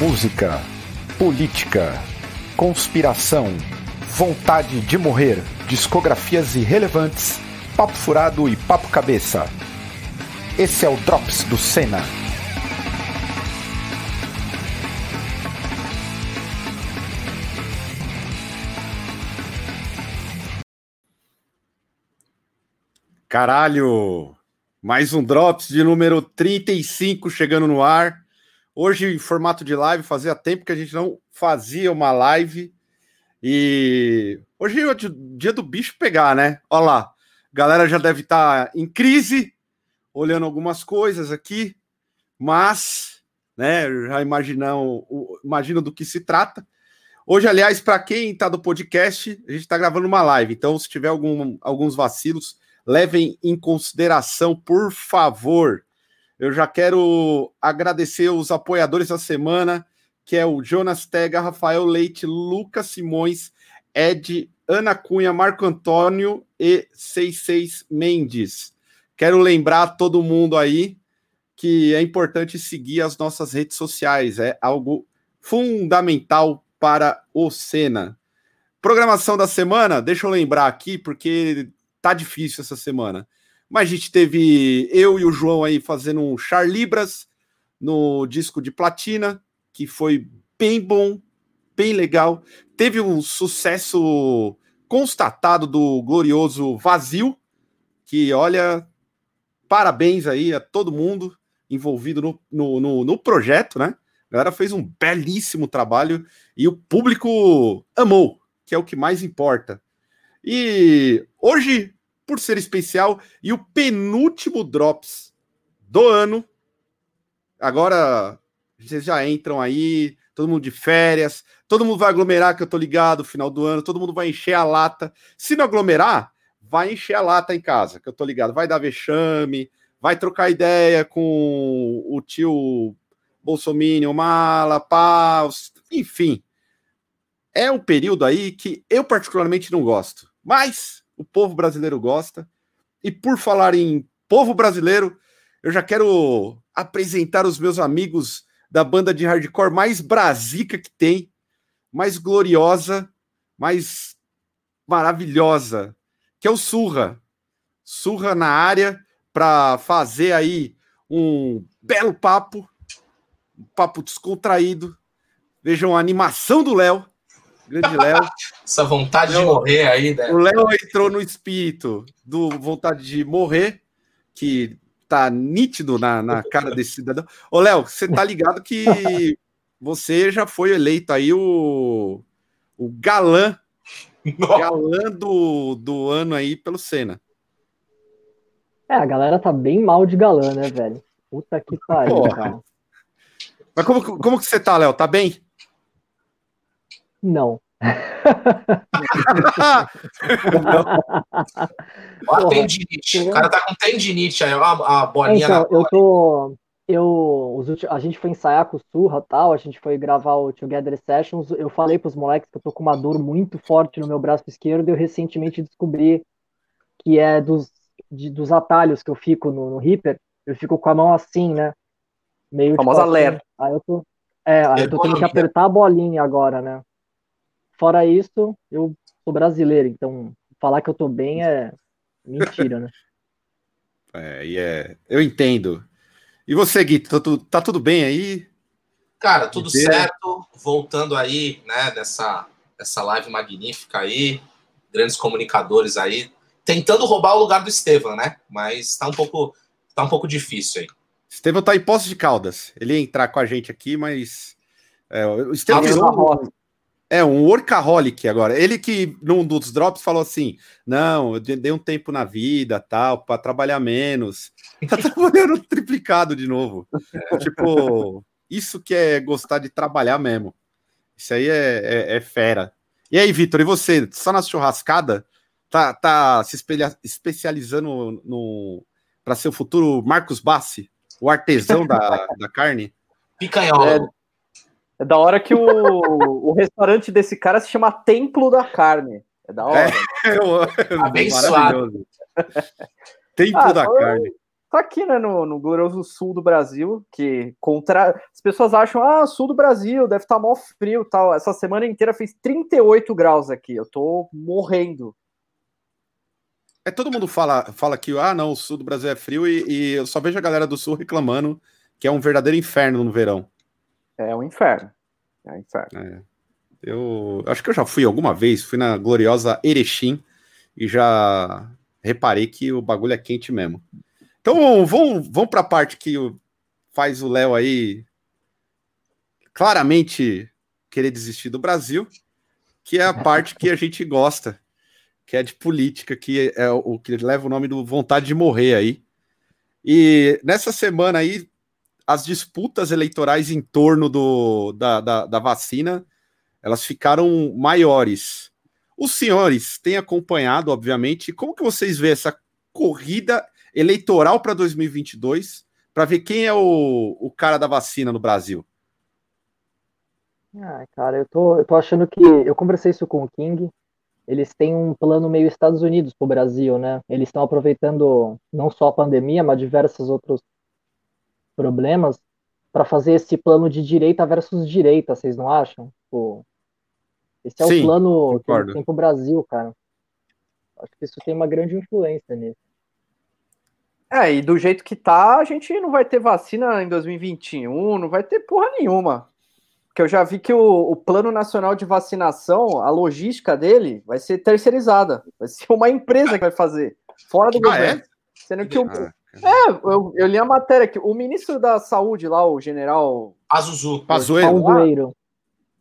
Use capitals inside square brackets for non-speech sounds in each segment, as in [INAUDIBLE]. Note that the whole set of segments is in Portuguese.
música, política, conspiração, vontade de morrer, discografias irrelevantes, papo furado e papo cabeça. Esse é o Drops do Senna. Caralho! Mais um Drops de número 35 chegando no ar. Hoje em formato de live, fazia tempo que a gente não fazia uma live. E hoje é o dia do bicho pegar, né? Olha lá, galera já deve estar em crise, olhando algumas coisas aqui, mas, né, já imaginam, imaginam do que se trata. Hoje, aliás, para quem está do podcast, a gente está gravando uma live, então se tiver algum, alguns vacilos, levem em consideração, por favor. Eu já quero agradecer os apoiadores da semana, que é o Jonas Tega, Rafael Leite, Lucas Simões, Ed, Ana Cunha, Marco Antônio e 66 Mendes. Quero lembrar a todo mundo aí que é importante seguir as nossas redes sociais, é algo fundamental para o Senna. Programação da semana, deixa eu lembrar aqui, porque tá difícil essa semana. Mas a gente teve eu e o João aí fazendo um Charlibras no disco de platina, que foi bem bom, bem legal. Teve um sucesso constatado do glorioso Vazio, que olha, parabéns aí a todo mundo envolvido no, no, no, no projeto, né? A galera fez um belíssimo trabalho e o público amou, que é o que mais importa. E hoje por ser especial e o penúltimo Drops do ano. Agora vocês já entram aí, todo mundo de férias, todo mundo vai aglomerar, que eu tô ligado, final do ano, todo mundo vai encher a lata. Se não aglomerar, vai encher a lata em casa, que eu tô ligado. Vai dar vexame, vai trocar ideia com o tio Bolsonaro, Mala, Paus, enfim. É um período aí que eu particularmente não gosto. Mas o povo brasileiro gosta. E por falar em povo brasileiro, eu já quero apresentar os meus amigos da banda de hardcore mais brasica que tem, mais gloriosa, mais maravilhosa, que é o Surra. Surra na área para fazer aí um belo papo, um papo descontraído. Vejam a animação do Léo. Grande Léo. [LAUGHS] Essa vontade Léo, de morrer aí, né? O Léo entrou no espírito do vontade de morrer, que tá nítido na, na cara desse cidadão. Ô, Léo, você tá ligado que você já foi eleito aí o, o galã, galã do, do ano aí pelo Senna. É, a galera tá bem mal de galã, né, velho? Puta que pariu, cara. Mas como, como que você tá, Léo? Tá bem? Não. Ó, tendinite. O cara tá com tendinite aí, a, a bolinha então, Eu tô. Eu, a gente foi ensaiar com o Surra tal, a gente foi gravar o Together Sessions. Eu falei pros moleques que eu tô com uma dor muito forte no meu braço esquerdo. E eu recentemente descobri que é dos, de, dos atalhos que eu fico no, no Reaper. Eu fico com a mão assim, né? Meio famosa tipo, assim. Aí eu tô. É, aí eu tô tendo que apertar a bolinha agora, né? Fora isso, eu sou brasileiro, então falar que eu tô bem é mentira, né? [LAUGHS] É, e é, eu entendo. E você, Gui, tá, tá tudo bem aí? Cara, tudo certo. Voltando aí, né, dessa, dessa live magnífica aí, grandes comunicadores aí, tentando roubar o lugar do Estevam, né? Mas tá um pouco, tá um pouco difícil aí. Estevam tá em Poços de Caldas. Ele ia entrar com a gente aqui, mas é, o Estevam virou, é, um workaholic agora. Ele que, num dos drops, falou assim: não, eu dei um tempo na vida, tal, para trabalhar menos. [LAUGHS] Tá trabalhando triplicado de novo. [LAUGHS] Tipo, isso que é gostar de trabalhar mesmo. Isso aí é, é, é fera. E aí, Vitor, e você? Só na churrascada? Tá, tá se espelha, especializando no, para ser o futuro Marcos Bassi, o artesão da, da carne? Picanhola. É, é da hora que o, o restaurante desse cara se chama Templo da Carne. É da hora. É, [LAUGHS] eu, Abençoado. Templo ah, da Carne. tá aqui, né, no, no glorioso sul do Brasil, que contra... as pessoas acham, ah, sul do Brasil, deve estar tá mó frio tal. Essa semana inteira fez 38 graus aqui, eu tô morrendo. É, todo mundo fala, fala que, ah, não, o sul do Brasil é frio e, e eu só vejo a galera do sul reclamando que é um verdadeiro inferno no verão. É um inferno. É um inferno. É. Eu acho que eu já fui alguma vez, fui na gloriosa Erechim e já reparei que o bagulho é quente mesmo. Então vamos, vamos para a parte que faz o Léo aí claramente querer desistir do Brasil, que é a parte que a gente gosta, que é de política, que é o que leva o nome do vontade de morrer aí. E nessa semana aí, as disputas eleitorais em torno do, da, da, da vacina, elas ficaram maiores. Os senhores têm acompanhado, obviamente, como que vocês vê essa corrida eleitoral para 2022 para ver quem é o, o cara da vacina no Brasil? Ah, cara, eu tô, eu tô achando que. Eu conversei isso com o King. Eles têm um plano meio Estados Unidos para o Brasil, né? Eles estão aproveitando não só a pandemia, mas diversos outros problemas para fazer esse plano de direita versus direita, vocês não acham? Pô, esse é Sim, o plano que tem para o Brasil, cara. Acho que isso tem uma grande influência nisso. É, e do jeito que tá, a gente não vai ter vacina em 2021, não vai ter porra nenhuma. Porque eu já vi que o, o Plano Nacional de Vacinação, a logística dele vai ser terceirizada. Vai ser uma empresa que vai fazer, fora do ah, governo. É? Sendo que o, ah. É, eu, eu, li a matéria que o ministro da Saúde lá, o general. Azuzu. Pazueiro.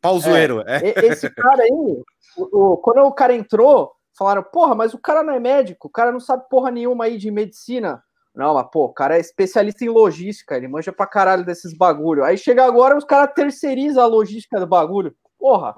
Pauzueiro. É, é. Esse cara aí, o, o, quando o cara entrou, falaram: porra, mas o cara não é médico, o cara não sabe porra nenhuma aí de medicina. Não, mas pô, o cara é especialista em logística, ele manja pra caralho desses bagulho. Aí chega agora os caras terceirizam a logística do bagulho. Porra.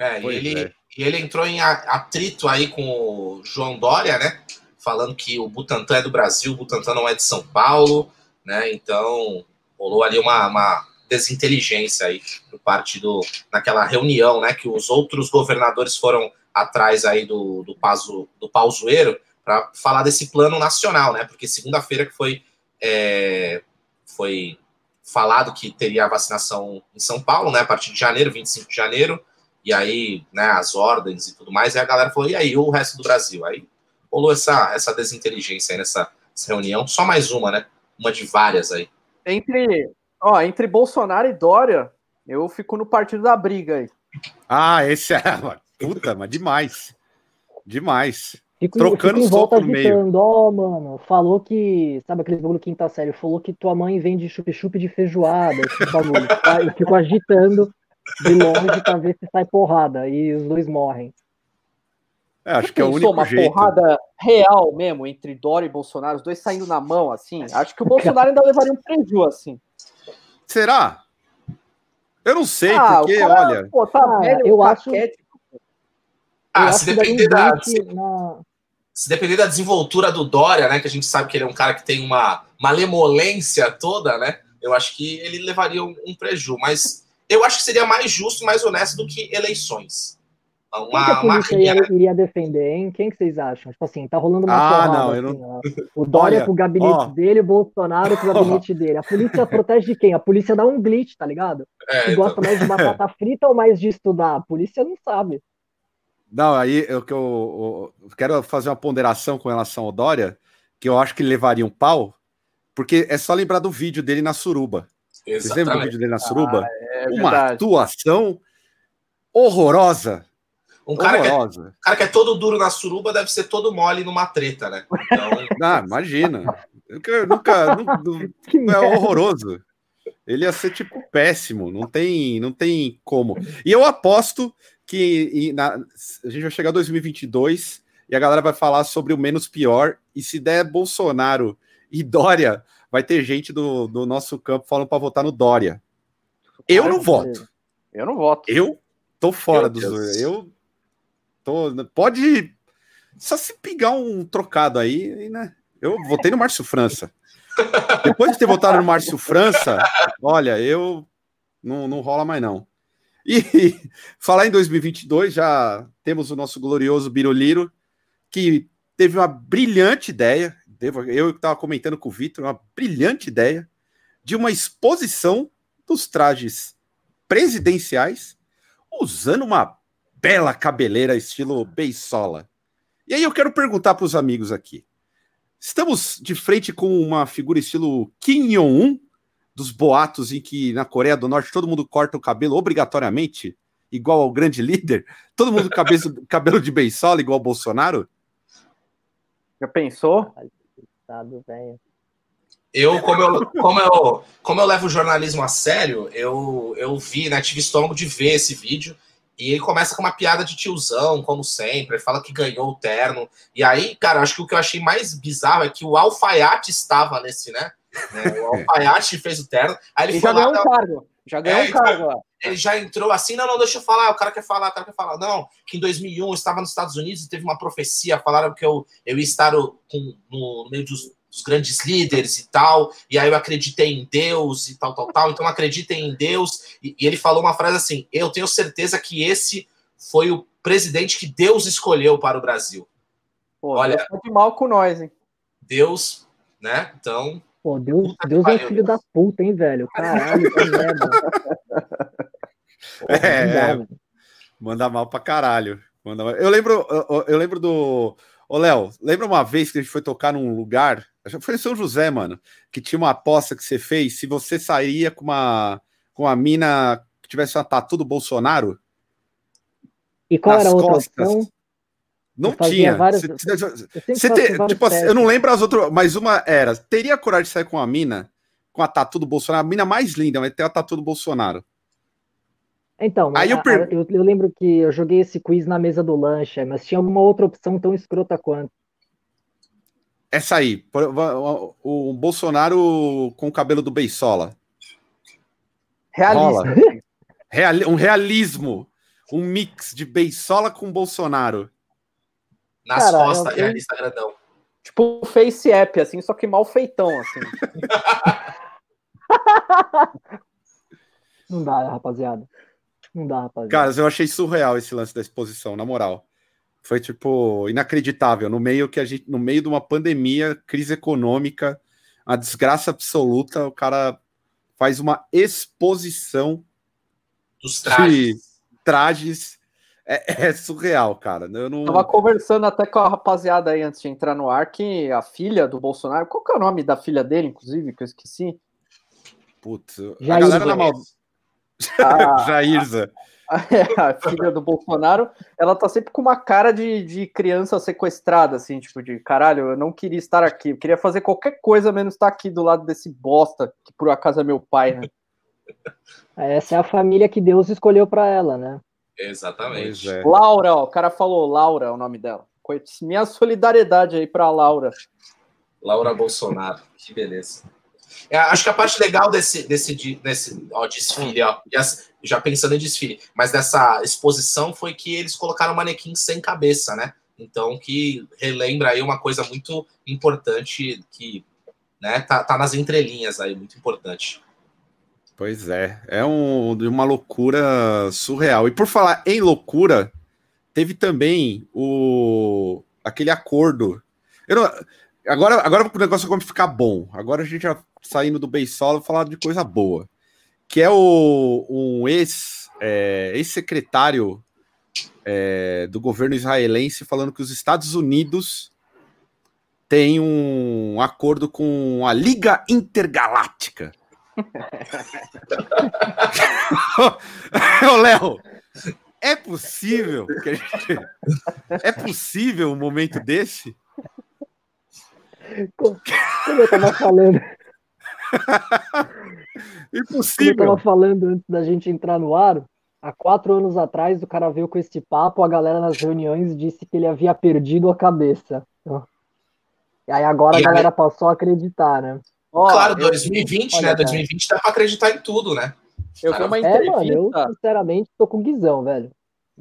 É, e ele, é. e ele entrou em atrito aí com o João Dória, né? Falando que o Butantan é do Brasil, o Butantan não é de São Paulo, né? Então rolou ali uma, uma desinteligência aí por parte do naquela reunião, né? Que os outros governadores foram atrás aí do, do, Pazo, do Pauzoeiro para falar desse plano nacional, né? Porque segunda-feira que foi, é, foi falado que teria a vacinação em São Paulo, né? A partir de janeiro, 25 de janeiro, e aí, né, as ordens e tudo mais, e a galera falou, e aí, o resto do Brasil? Aí rolou essa, essa desinteligência aí nessa, reunião, só mais uma, né? Uma de várias aí. Entre, ó, entre Bolsonaro e Dória, eu fico no partido da briga aí. Ah, esse é. [LAUGHS] Puta, mas demais. Demais. Fico, Trocando fico em volta no meio. Ó, oh, mano, falou que. Sabe aquele bagulho quinta série? Falou que tua mãe vende chup-chup de feijoada, esse [LAUGHS] bagulho. tá? Eu fico agitando de longe pra ver se sai porrada. E os dois morrem. É, acho que é o único uma jeito. porrada real mesmo entre Dória e Bolsonaro, os dois saindo na mão, assim. Acho que o [LAUGHS] Bolsonaro ainda levaria um prejuízo, assim. Será? Eu não sei, ah, porque, cara, olha. Pô, tá ah, velho, eu acho. Ah, se depender da. Se, se depender da desenvoltura do Dória, né? Que a gente sabe que ele é um cara que tem uma malemolência toda, né? Eu acho que ele levaria um, um preju, mas eu acho que seria mais justo e mais honesto do que eleições. Uma, Quem que a polícia iria, iria, defender, hein? Quem que vocês acham? Tipo assim, tá rolando uma ah, porrada, não, eu assim, não... O Dória Olha, com o gabinete ó. dele, o Bolsonaro com o [LAUGHS] gabinete dele. A polícia protege de quem? A polícia dá um glitch, tá ligado? É, então... gosta mais de batata [LAUGHS] frita ou mais de estudar? A polícia não sabe. Não, aí eu, eu, eu, quero fazer uma ponderação com relação ao Dória, que eu acho que ele levaria um pau, porque é só lembrar do vídeo dele na suruba. Exatamente. Vocês lembram do vídeo dele na suruba? Ah, é uma atuação horrorosa. Um cara, que é, cara que é todo duro na suruba deve ser todo mole numa treta, né? Então... [LAUGHS] ah, imagina. Eu nunca. [LAUGHS] não, é horroroso. Ele ia ser tipo péssimo, não tem, não tem como. E eu aposto que na, a gente vai chegar em 2022 e a galera vai falar sobre o menos pior. E se der Bolsonaro e Dória, vai ter gente do, do nosso campo falando para votar no Dória. Eu não voto. Eu não voto. Eu tô fora do. Eu tô. Pode. Só se pigar um trocado aí, né? Eu votei no Márcio França. [LAUGHS] Depois de ter votado no Márcio França, olha, eu não, não rola mais não. E [LAUGHS] falar em 2022, já temos o nosso glorioso Biroliro, que teve uma brilhante ideia, eu estava comentando com o Vitor, uma brilhante ideia de uma exposição dos trajes presidenciais usando uma bela cabeleira estilo beisola. E aí eu quero perguntar para os amigos aqui. Estamos de frente com uma figura estilo Kim Jong-un, dos boatos em que na Coreia do Norte todo mundo corta o cabelo obrigatoriamente, igual ao grande líder? Todo mundo com [LAUGHS] cabelo, de beisola, igual ao Bolsonaro? Já pensou? Eu como, eu, como eu, como eu levo o jornalismo a sério, eu, eu vi, né, tive estômago de ver esse vídeo, e ele começa com uma piada de tiozão, como sempre, ele fala que ganhou o terno, e aí, cara, acho que o que eu achei mais bizarro é que o alfaiate estava nesse, né, né o [LAUGHS] alfaiate fez o terno, aí ele, ele já ganhou um cargo, já ganhou é, um cargo lá. ele já entrou assim, não, não, deixa eu falar, o cara quer falar, o cara quer falar. Não, que em 2001 eu estava nos Estados Unidos e teve uma profecia, falaram que eu, eu ia estar com, no, no meio dos, dos, grandes líderes e tal, e aí eu acreditei em Deus e tal, tal, tal, então acreditem em Deus. E, e ele falou uma frase assim, eu tenho certeza que esse foi o presidente que Deus escolheu para o Brasil. Pô, Olha, Deus tá de mal com nós, hein? Deus, né, então... Pô, Deus, Deus é filho da puta, hein, velho? Caralho, que merda. [LAUGHS] é, é manda mal pra caralho. Manda mal. Eu lembro, eu, eu lembro do. Ô, Léo, lembra uma vez que a gente foi tocar num lugar? Foi em São José, mano, que tinha uma aposta que você fez se você sairia com uma, com uma mina que tivesse uma tatu do Bolsonaro. E qual era a outra costas. opção? Não tinha. Várias... Você, te, tipo assim, eu não lembro as outras, mas uma era: teria coragem de sair com uma mina com a tatu do Bolsonaro? A mina mais linda, mas tem a tatu do Bolsonaro. Então, Aí eu, per... eu, eu, lembro que eu joguei esse quiz na mesa do lanche, mas tinha alguma outra opção tão escrota quanto. Essa aí, o Bolsonaro com o cabelo do Beisola. Realismo. Real, um realismo. Um mix de Beisola com Bolsonaro. Nas Cara, costas, eu... realista grandão. Tipo Face App, assim, só que mal feitão, assim. [LAUGHS] Não dá, rapaziada. Não dá, rapaziada. Cara, eu achei surreal esse lance da exposição, na moral. Foi tipo inacreditável. No meio que a gente, no meio de uma pandemia, crise econômica, a desgraça absoluta, o cara faz uma exposição dos trajes, de trajes é, é, surreal, cara. Eu não... Tava conversando até com a rapaziada aí antes de entrar no ar que a filha do Bolsonaro, qual que é o nome da filha dele, inclusive, que eu esqueci? Putz, a galera na mal... A, Jairza. [LAUGHS] A, filha do Bolsonaro, ela tá sempre com uma cara de, de criança sequestrada, assim, tipo, de caralho, eu não queria estar aqui, eu queria fazer qualquer coisa menos estar aqui do lado desse bosta, que por acaso é meu pai, né? [LAUGHS] Essa é a família que Deus escolheu para ela, né? Exatamente. É. Laura, ó, o cara falou Laura, é o nome dela. Minha solidariedade aí para Laura. Laura Bolsonaro, que beleza. É, acho que a parte legal desse, desse, desse ó, desfile, ó, já pensando em desfile, mas dessa exposição foi que eles colocaram manequins sem cabeça, né? Então, que relembra aí uma coisa muito importante que né, tá, tá nas entrelinhas aí, muito importante. Pois é, é um, uma loucura surreal. E por falar em loucura, teve também o aquele acordo. Não, agora, agora o negócio vai ficar bom. Agora a gente já saindo do beisola falar de coisa boa, que é o um ex é, ex-secretário é, do governo israelense falando que os Estados Unidos têm um acordo com a Liga Intergaláctica Ô, [LAUGHS] Léo, é possível gente... É possível um momento desse? Como, eu tava falando. [LAUGHS] Impossível. Como eu tava falando antes da gente entrar no ar, há quatro anos atrás o cara veio com esse papo, a galera nas reuniões disse que ele havia perdido a cabeça. E aí agora e a galera passou a acreditar, né? Oh, claro, 2020, eu... né? 2020 dá pra acreditar em tudo, né? Eu vi uma entrevista. É, mano, eu sinceramente tô com guizão, velho.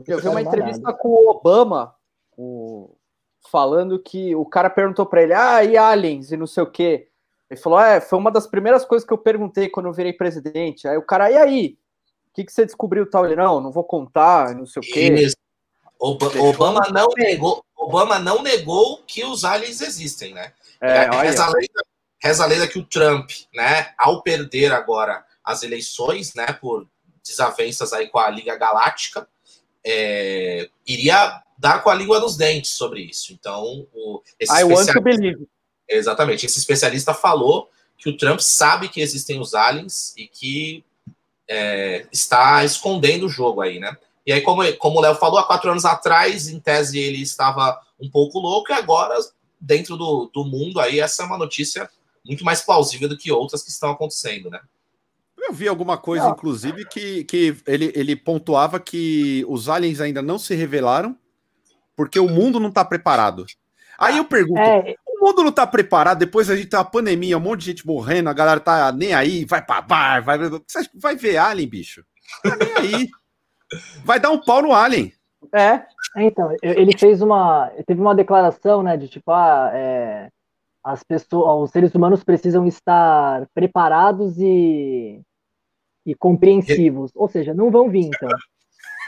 eu vi uma entrevista nada. com o Obama, o... falando que o cara perguntou pra ele, ah, e aliens e não sei o quê. Ele falou, é, foi uma das primeiras coisas que eu perguntei quando eu virei presidente. Aí o cara, e aí? O que, que você descobriu tal? Ele, não, não vou contar, não sei o quê. Isso. Obama não negou, Obama não negou que os aliens existem, né? É reza, a lenda, reza a lenda que o Trump, né, ao perder agora as eleições, né, por desavenças aí com a Liga Galáctica, é, iria dar com a língua nos dentes sobre isso. Então, o, esse I want to believe. Exatamente. Esse especialista falou que o Trump sabe que existem os aliens e que é, está escondendo o jogo aí, né? E aí, como, como o Léo falou, há quatro anos atrás, em tese, ele estava um pouco louco, e agora, dentro do, do mundo, aí, essa é uma notícia muito mais plausível do que outras que estão acontecendo, né? Eu vi alguma coisa, não. inclusive, que, que ele, ele pontuava que os aliens ainda não se revelaram porque o mundo não está preparado. Aí eu pergunto, é... o mundo não está preparado, depois a gente tem uma pandemia, um monte de gente morrendo, a galera tá nem aí, vai pra bar, vai, vai ver alien, bicho. Tá nem aí. Vai dar um pau no alien. É. é então, ele fez uma. Teve uma declaração, né, de tipo, ah, é, as pessoas, os seres humanos precisam estar preparados e e compreensivos. Ou seja, não vão vir, então.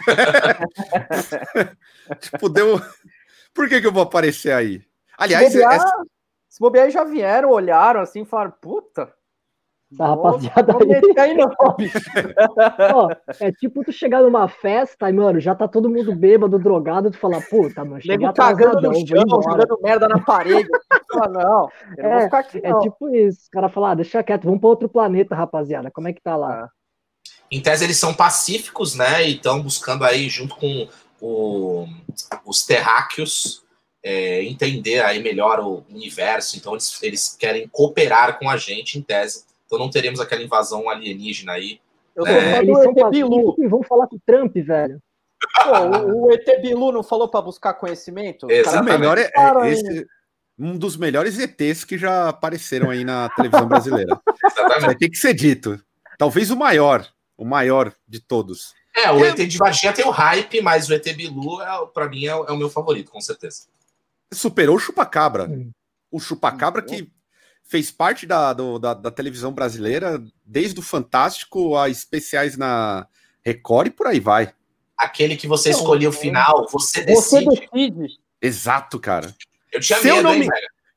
[LAUGHS] tipo, deu. Por que, que eu vou aparecer aí? Aliás, se bobear, essa... se bobear já vieram, olharam assim e falaram: puta. Essa rapaziada aí. aí não, [LAUGHS] Ó, é tipo tu chegar numa festa e, mano, já tá todo mundo bêbado, drogado, tu fala, puta, mano, cheguei cagando no chão, jogando merda na parede. [LAUGHS] fala, não, eu é, não vou ficar aqui, é não. É tipo isso, os caras falam, ah, deixa quieto, vamos pra outro planeta, rapaziada, como é que tá lá? Ah em tese eles são pacíficos, né? E estão buscando aí, junto com o, os terráqueos, é, entender aí melhor o universo. Então eles, eles querem cooperar com a gente, em tese. Então não teremos aquela invasão alienígena aí. Eu né? Eles são pacíficos e vão falar com o Trump, velho. Pô, o, o ET Bilu não falou para buscar conhecimento? O melhor é, é esse, um dos melhores ETs que já apareceram aí na televisão brasileira. [LAUGHS] Exatamente. Vai ter que ser dito. Talvez o maior o maior de todos. É, o é... ET de Varginha tem o hype, mas o ET Bilu, é, para mim, é, é, o meu favorito, com certeza. Superou o Chupacabra. Hum. O Chupacabra que fez parte da, do, da, da, televisão brasileira, desde o Fantástico a especiais na Record e por aí vai. Aquele que você escolheu o final, você decide. Você decide. Exato, cara. Eu tinha se medo, hein, me...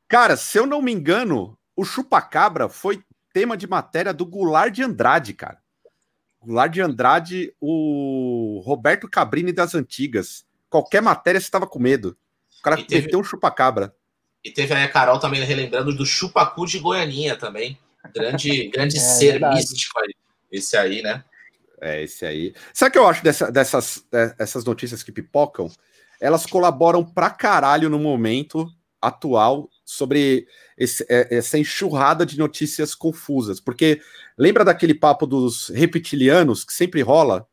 Cara, se eu não me engano, o Chupacabra foi tema de matéria do Goulart de Andrade, cara. Goulart de Andrade, o Roberto Cabrini das antigas. Qualquer matéria você estava com medo. O cara teve... meteu um chupacabra. E teve aí a Carol também relembrando do Chupacu de Goianinha também. Grande, [LAUGHS] grande é, ser verdade. místico aí. Esse aí, né? É, esse aí. Sabe o que eu acho dessa, dessas, dessas notícias que pipocam? Elas colaboram pra caralho no momento atual sobre esse, é, essa enxurrada de notícias confusas. Porque lembra daquele papo dos reptilianos que sempre rola?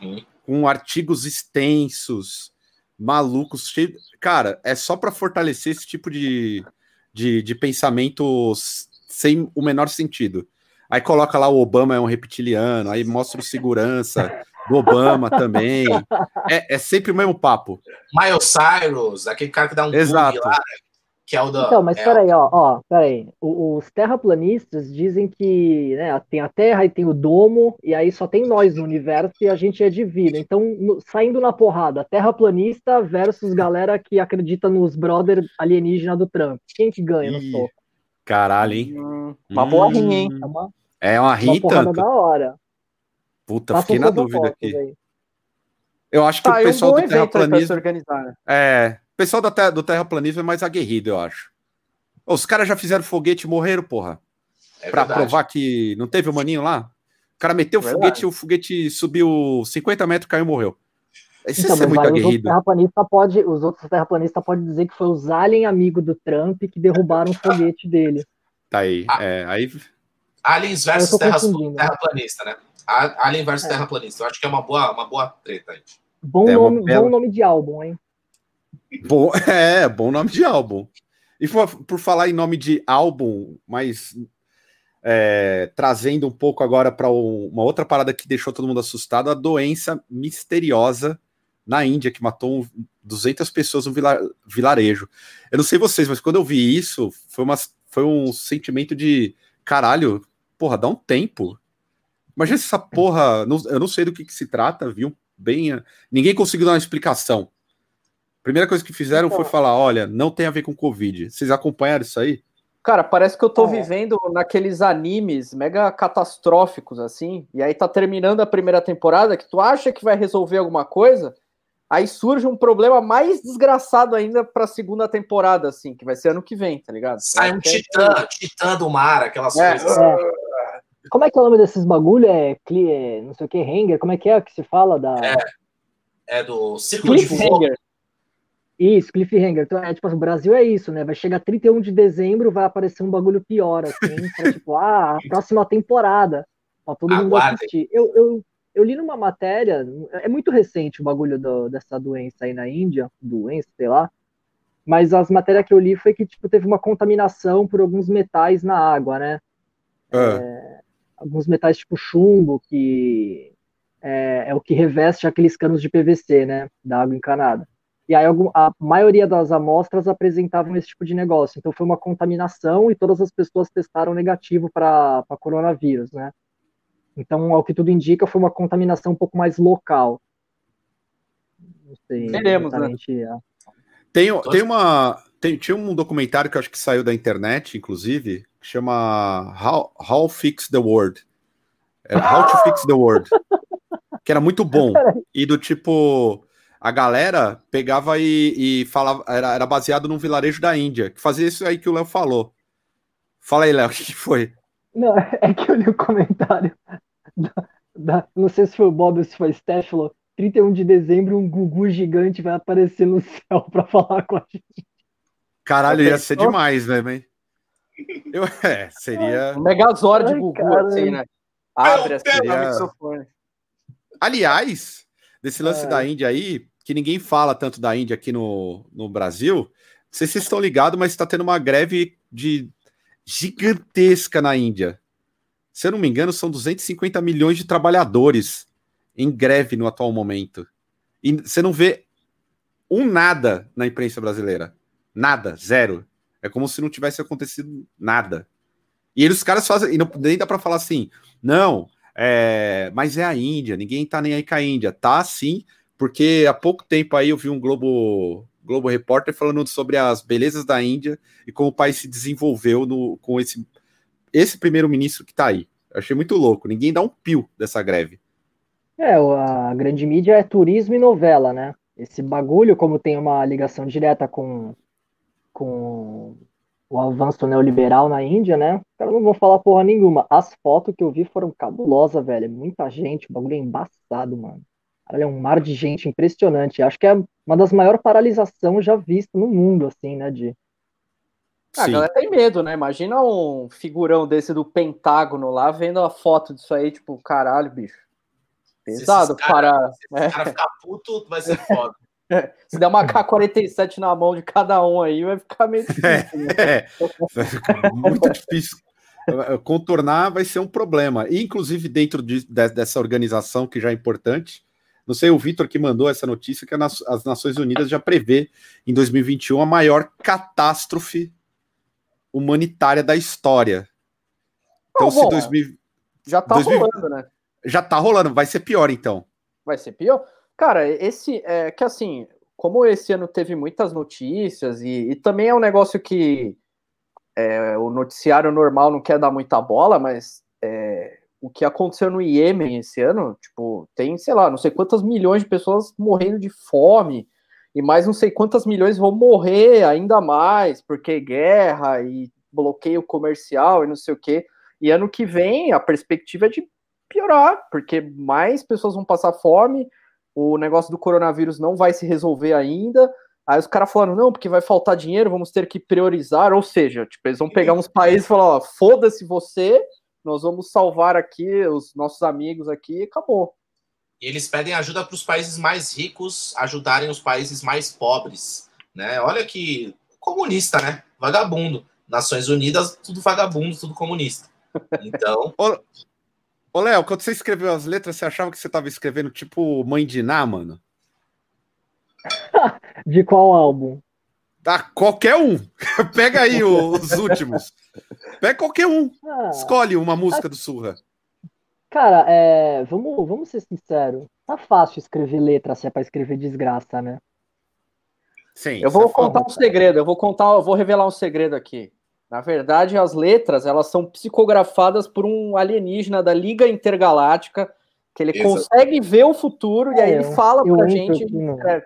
Uhum. Com artigos extensos, malucos, cheio... Cara, é só para fortalecer esse tipo de, de, de pensamento sem o menor sentido. Aí coloca lá o Obama é um reptiliano, aí mostra o segurança do Obama também. É, é sempre o mesmo papo. Miles Cyrus, aquele cara que dá um Exato. lá, que é o da. Então, mas é peraí, ó, ó, peraí. Os terraplanistas dizem que né, tem a Terra e tem o domo, e aí só tem nós no universo e a gente é divino. Então, no, saindo na porrada, terraplanista versus galera que acredita nos brother alienígena do Trump. Quem que ganha no soco? Caralho, hein? Hum, uma boa rinha, hein? É uma, é uma tanto. da hora. Puta, Passa fiquei na dúvida aqui. Aí. Eu acho que ah, o pessoal é um do terraplanismo. É, o pessoal do, terra, do terraplanismo é mais aguerrido, eu acho. Os caras já fizeram foguete e morreram, porra. É pra verdade. provar que não teve o maninho lá. O cara meteu o foguete, o foguete subiu 50 metros, caiu e morreu. Esse então, é muito aguerrido. Os, pode, os outros terraplanistas podem dizer que foi os alien amigos do Trump que derrubaram o foguete dele. Tá aí. Ah, é, aí... Aliens versus terra, terraplanista, né? Alien versus é. terraplanista. Eu acho que é uma boa, uma boa treta aí. Bom, é nome, bela... bom nome de álbum, hein? Bom, [LAUGHS] é, bom nome de álbum. E por, por falar em nome de álbum, mas é, trazendo um pouco agora para uma outra parada que deixou todo mundo assustado, a doença misteriosa na Índia que matou 200 pessoas no vilarejo. Eu não sei vocês, mas quando eu vi isso, foi, uma, foi um sentimento de caralho, porra, dá um tempo. Imagina essa porra, não, eu não sei do que, que se trata, viu? Bem, ninguém conseguiu dar uma explicação. Primeira coisa que fizeram então, foi falar: olha, não tem a ver com Covid. Vocês acompanharam isso aí? Cara, parece que eu tô é. vivendo naqueles animes mega catastróficos, assim, e aí tá terminando a primeira temporada, que tu acha que vai resolver alguma coisa, aí surge um problema mais desgraçado ainda pra segunda temporada, assim, que vai ser ano que vem, tá ligado? Sai um titã, é... titã do mar, aquelas é, coisas. É. Como é que é o nome desses bagulho? É, é não sei o que, Hanger? Como é que é que se fala da... É, é do Círculo de Fogo. Isso, cliffhanger. Então, é tipo assim, o Brasil é isso, né? Vai chegar 31 de dezembro, vai aparecer um bagulho pior, assim, pra, [LAUGHS] tipo, ah, a próxima temporada. Pra todo mundo assistir. Eu, eu, eu li numa matéria, é muito recente o bagulho do, dessa doença aí na Índia, doença, sei lá. Mas as matérias que eu li foi que, tipo, teve uma contaminação por alguns metais na água, né? É. É, alguns metais tipo chumbo, que é, é o que reveste aqueles canos de PVC, né? Da água encanada. E aí a maioria das amostras apresentavam esse tipo de negócio. Então foi uma contaminação e todas as pessoas testaram negativo para coronavírus, né? Então, ao que tudo indica, foi uma contaminação um pouco mais local. Não sei. Veremos, né? É. Tem, tem uma. Tem, tinha um documentário que eu acho que saiu da internet, inclusive, que chama How, How Fix the World. É, How to Fix the World. [LAUGHS] que era muito bom. E do tipo a galera pegava e, e falava, era, era, baseado num vilarejo da Índia, que fazia isso aí que o Léo falou. Fala aí, Léo, [LAUGHS] o que foi? Não, é que eu li o comentário da, da, não sei se foi o Bob ou se foi o Steph, falou 31 de dezembro um Gugu gigante vai aparecer no céu para falar com a gente. Caralho, ia ser demais, né, man? Eu, [LAUGHS] é, seria. Um megazord de Gugu, cara, assim, né? Abre assim, seria... Aliás, desse lance é. da Índia aí, que ninguém fala tanto da Índia aqui no, no Brasil. Não sei se vocês estão ligados, mas está tendo uma greve de gigantesca na Índia. Se eu não me engano, são 250 milhões de trabalhadores em greve no atual momento. E você não vê um nada na imprensa brasileira. Nada, zero. É como se não tivesse acontecido nada. E eles, os caras fazem, e não, nem dá para falar assim, não, é, mas é a Índia, ninguém tá nem aí com a Índia. Tá sim, porque há pouco tempo aí eu vi um Globo, Globo Repórter falando sobre as belezas da Índia e como o país se desenvolveu no, com esse, esse primeiro-ministro que está aí. Achei muito louco, ninguém dá um pio dessa greve. É, a grande mídia é turismo e novela, né? Esse bagulho, como tem uma ligação direta com, com o avanço neoliberal na Índia, né? Os caras não vão falar porra nenhuma. As fotos que eu vi foram cabulosas, velho. Muita gente, o bagulho é embaçado, mano. Olha, é um mar de gente impressionante. Acho que é uma das maiores paralisações já vistas no mundo, assim, né? De... Ah, a galera tem medo, né? Imagina um figurão desse do Pentágono lá vendo a foto disso aí, tipo, caralho, bicho. Pesado se cara, para. Se é. cara ficar puto, vai ser [LAUGHS] foda. Se der uma K-47 na mão de cada um aí, vai ficar meio [LAUGHS] difícil. Né? É, é. muito difícil. Contornar vai ser um problema. E, inclusive, dentro de, de, dessa organização, que já é importante, não sei, o Vitor que mandou essa notícia que as Nações Unidas já prevê em 2021 a maior catástrofe humanitária da história. Então, se 2000, já tá 2000, rolando, né? Já tá rolando, vai ser pior então. Vai ser pior? Cara, esse é que assim, como esse ano teve muitas notícias e, e também é um negócio que é, o noticiário normal não quer dar muita bola, mas é, o que aconteceu no Iêmen esse ano, tipo, tem, sei lá, não sei quantas milhões de pessoas morrendo de fome, e mais não sei quantas milhões vão morrer ainda mais, porque guerra e bloqueio comercial e não sei o quê. E ano que vem a perspectiva é de piorar, porque mais pessoas vão passar fome, o negócio do coronavírus não vai se resolver ainda. Aí os caras falaram, não, porque vai faltar dinheiro, vamos ter que priorizar. Ou seja, tipo, eles vão pegar uns países e falar, ó, foda-se você, nós vamos salvar aqui os nossos amigos aqui e acabou. E eles pedem ajuda para os países mais ricos ajudarem os países mais pobres, né? Olha que comunista, né? Vagabundo. Nações Unidas, tudo vagabundo, tudo comunista. [LAUGHS] Então. Ô, Léo, quando você escreveu as letras, você achava que você estava escrevendo tipo Mãe de Ná, mano? [LAUGHS] de qual álbum? Tá, qualquer um. [LAUGHS] Pega aí os últimos. Pega qualquer um. Ah, Escolhe uma música do Surra. Cara, é, vamos, vamos ser sinceros. Tá fácil escrever letra se é pra escrever desgraça, né? Sim. Eu vou é contar um segredo. Eu vou contar, eu vou revelar um segredo aqui. Na verdade, as letras elas são psicografadas por um alienígena da Liga Intergaláctica que ele Exato. consegue ver o futuro e aí É, ele fala eu pra gente. aqui É,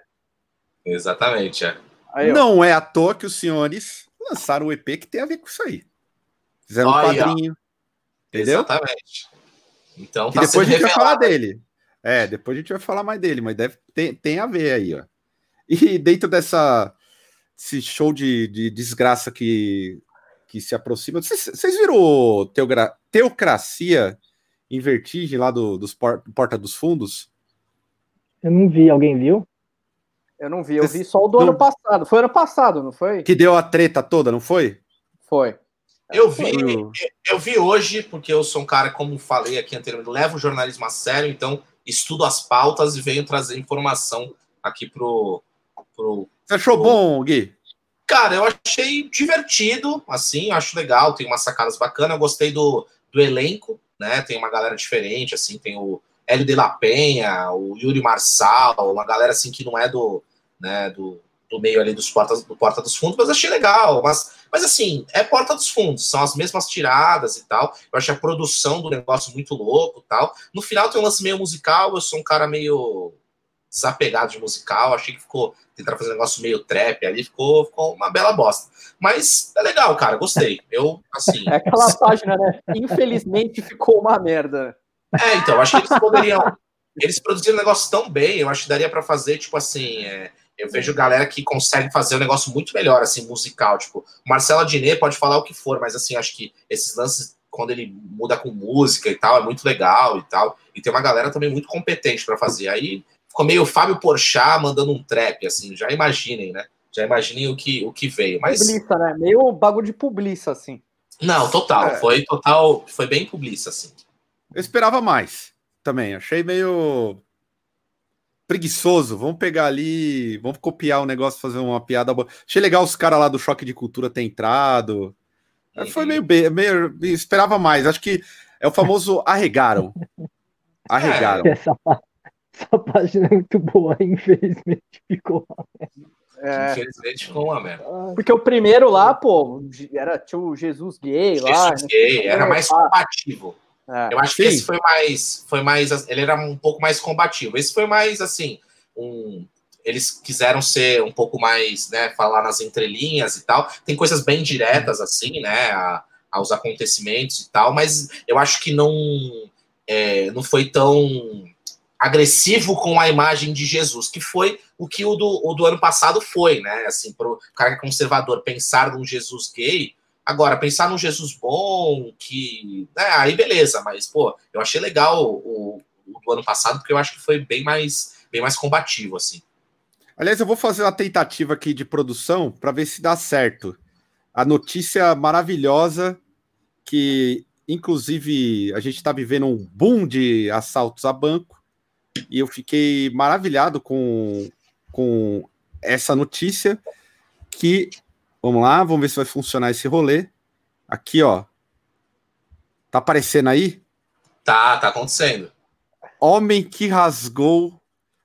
Exatamente, é. Aí. Não é à toa que os senhores lançaram o EP que tem a ver com isso aí. Fizeram um quadrinho. Entendeu? Exatamente. Então tá depois a gente vai falar revelado. dele. É, depois a gente vai falar mais dele, mas deve tem, tem a ver aí, ó. E dentro dessa esse show de, de desgraça que, que se aproxima, vocês, vocês viram o teogra, Teocracia em Vertigem lá do, dos por- Porta dos Fundos? Eu não vi, alguém viu? Eu não vi, eu vi só o do não- ano passado. Foi ano passado, não foi? Que deu a treta toda, não foi? Foi. Eu vi, eu vi hoje, porque eu sou um cara, como falei aqui anteriormente, levo o jornalismo a sério, então estudo as pautas e venho trazer informação aqui pro. pro... Você achou bom, Gui? Cara, eu achei divertido, assim, eu acho legal, tem umas sacadas bacanas, eu gostei do, do elenco, né? Tem uma galera diferente, assim, tem o Hélio de la Penha, o Yuri Marçal, uma galera assim que não é do, né, do, do meio ali dos portas, do Porta dos Fundos, mas achei legal. Mas, mas assim, é Porta dos Fundos, são as mesmas tiradas e tal. Eu achei a produção do negócio muito louco tal. No final tem um lance meio musical, eu sou um cara meio desapegado de musical, achei que ficou tentar fazer um negócio meio trap ali, ficou, ficou uma bela bosta. Mas é legal, cara, gostei. Eu, assim. É aquela página, né? Infelizmente ficou uma merda. É, então, acho que eles poderiam. Eles produziram um negócio tão bem, eu acho que daria pra fazer, tipo assim. é, eu vejo galera que consegue fazer um negócio muito melhor, assim, musical. Tipo, Marcelo Adnet pode falar o que for, mas assim, acho que esses lances, quando ele muda com música e tal, é muito legal e tal. E tem uma galera também muito competente pra fazer. Aí ficou meio Fábio Porchat mandando um trap, assim, já imaginem, né? Já imaginem o que, o que veio. Mas. Publiça, né? Meio bagulho de publiça, assim. Não, total. É. Foi total. Foi bem publiça, assim. Eu esperava mais também. Achei meio preguiçoso. Vamos pegar ali, vamos copiar o negócio, fazer uma piada boa. Achei legal os caras lá do Choque de Cultura ter entrado. Foi Uhum. meio, be- meio. Esperava mais. Acho que é o famoso [LAUGHS] arregaram. Arregaram. [LAUGHS] Essa, essa página é muito boa, [LAUGHS] infelizmente ficou. É, Infelizmente ficou uma merda. porque o primeiro lá, pô, era tinha o Jesus gay lá. Jesus gay, era mais Ah, combativo. É. Eu acho que Sim. esse foi mais, foi mais, ele era um pouco mais combativo. Esse foi mais assim, um, eles quiseram ser um pouco mais, né, falar nas entrelinhas e tal. Tem coisas bem diretas assim, né, a- aos acontecimentos e tal, mas eu acho que não, é, não foi tão agressivo com a imagem de Jesus, que foi o que o do, o do ano passado foi, né? Assim, pro cara que é conservador pensar num Jesus gay, Agora, pensar num Jesus bom, que. né, aí beleza, mas, pô, eu achei legal o, o do ano passado, porque eu acho que foi bem mais, bem mais combativo, assim. Aliás, eu vou fazer uma tentativa aqui de produção para ver se dá certo. A notícia maravilhosa que, inclusive, a gente está vivendo um boom de assaltos a banco e eu fiquei maravilhado com, com essa notícia que, vamos lá, vamos ver se vai funcionar esse rolê. Aqui, ó. Tá aparecendo aí? Tá, tá acontecendo. Homem que rasgou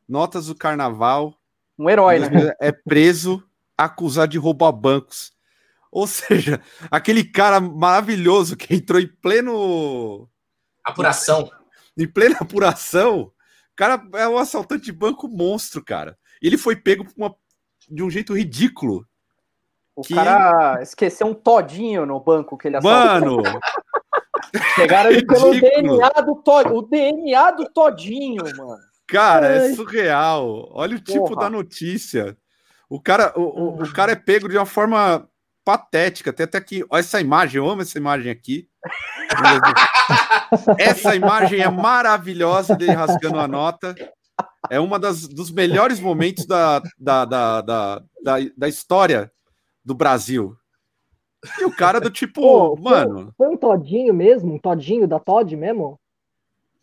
notas do carnaval Um herói, né? é preso acusado de roubar bancos. Ou seja, [LAUGHS] aquele cara maravilhoso que entrou em pleno Apuração. em plena apuração, o cara é um assaltante de banco monstro, cara. E ele foi pego por uma- de um jeito ridículo. O que- cara esqueceu um todinho no banco que ele assaltou. Mano, [LAUGHS] Pegaram ele pelo. DNA do Todinho. O DNA do Todinho, mano. cara, é Ai. surreal. Olha o tipo Porra. da notícia. O cara, o, o- o cara é pego de uma forma patética. Tem até aqui, olha essa imagem, eu amo essa imagem aqui. [LAUGHS] Essa imagem é maravilhosa dele rasgando a nota. É uma das, dos melhores momentos da, da, da, da, da, da história do Brasil. E o cara do [LAUGHS] tipo, Pô, foi- mano, Foi um todinho mesmo? Um todinho da Todd mesmo?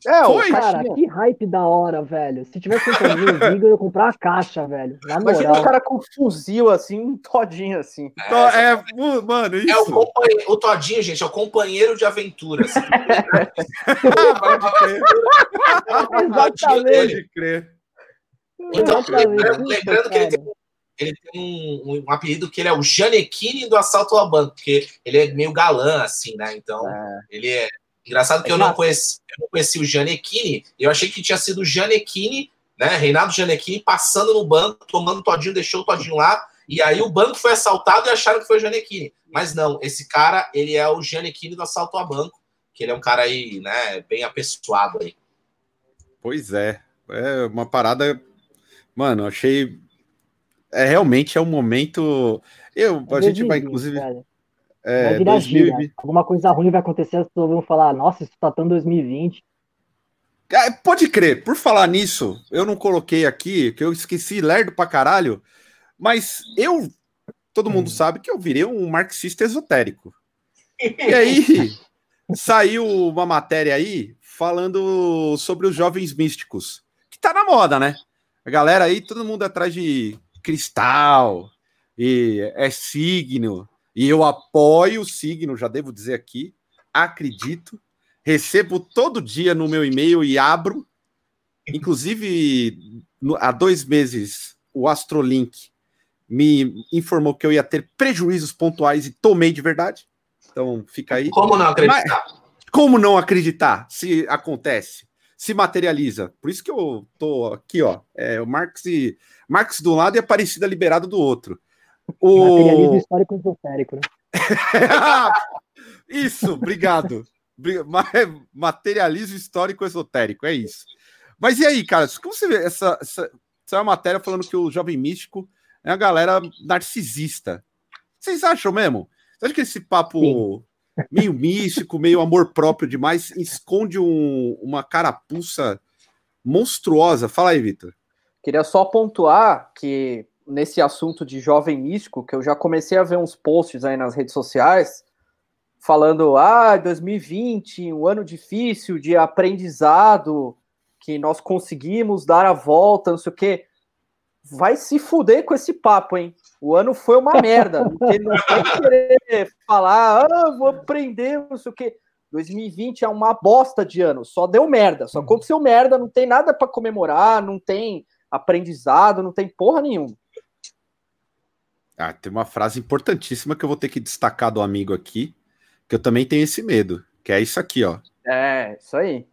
É, o Foi? Cara, que hype da hora, velho. Se tivesse um todinho Ziga, eu ia comprar a caixa, velho. Na Imagina moral. o cara com um fuzil assim, um todinho assim. é, mu- mano, É o, isso. o Todinho, gente, é o companheiro de aventuras. [LAUGHS] [LAUGHS] Pode crer, Exatamente. pode crer. Então, Exatamente lembrando, isso, lembrando que ele tem, ele tem um, um, apelido que ele é o Janequine do assalto ao banco, porque ele é meio galã, assim, né? Então, é. ele é. Engraçado que é eu, não conheci, eu não conheci o Janequine, eu achei que tinha sido o Janequine, né? Reinaldo Janequine passando no banco, tomando todinho, deixou o todinho lá, e aí o banco foi assaltado e acharam que foi o Janequine. Mas não, esse cara, ele é o Janequine do assalto a banco, que ele é um cara aí, né, bem apessoado aí. Pois é, é uma parada, mano, achei é realmente é um momento. Eu, a gente vai, inclusive. É, vai 2020. Alguma coisa ruim vai acontecer, as pessoas vão falar, nossa, isso tá tão 2020. É, pode crer, por falar nisso, eu não coloquei aqui, que eu esqueci lerdo pra caralho, mas eu, todo mundo hum. sabe que eu virei um marxista esotérico. E [LAUGHS] aí, saiu uma matéria aí falando sobre os jovens místicos, que tá na moda, né? A galera aí, todo mundo atrás de cristal, e é signo, e eu apoio o signo, já devo dizer aqui, acredito, recebo todo dia no meu e-mail e abro. Inclusive, há dois meses, o Astrolink me informou que eu ia ter prejuízos pontuais e tomei de verdade. Então, fica aí. Como não acreditar? Mas, como não acreditar se acontece? Se materializa. Por isso que eu tô aqui, ó. É, o Marx e Marx do lado e Aparecida liberado do outro. O... Materialismo histórico esotérico, né? [LAUGHS] isso, obrigado. Materialismo histórico esotérico, é isso. Mas e aí, cara, como você vê essa, essa, essa é uma matéria falando que o jovem místico é a galera narcisista? Vocês acham mesmo? Você acha que esse papo Sim. Meio místico, meio amor próprio demais, esconde um, uma carapuça monstruosa? Fala aí, Vitor. Queria só pontuar que nesse assunto de jovem místico, que eu já comecei a ver uns posts aí nas redes sociais falando: ah, 2020, um ano difícil de aprendizado, que nós conseguimos dar a volta, não sei o quê. Vai se fuder com esse papo, hein? O ano foi uma [LAUGHS] merda. Não tem, não tem querer falar, ah, vou aprender, não sei o quê. 2020 é uma bosta de ano, só deu merda, só aconteceu merda, não tem nada para comemorar, não tem aprendizado, não tem porra nenhuma. Ah, tem uma frase importantíssima que eu vou ter que destacar do amigo aqui, que eu também tenho esse medo, que é isso aqui, ó. É, isso aí.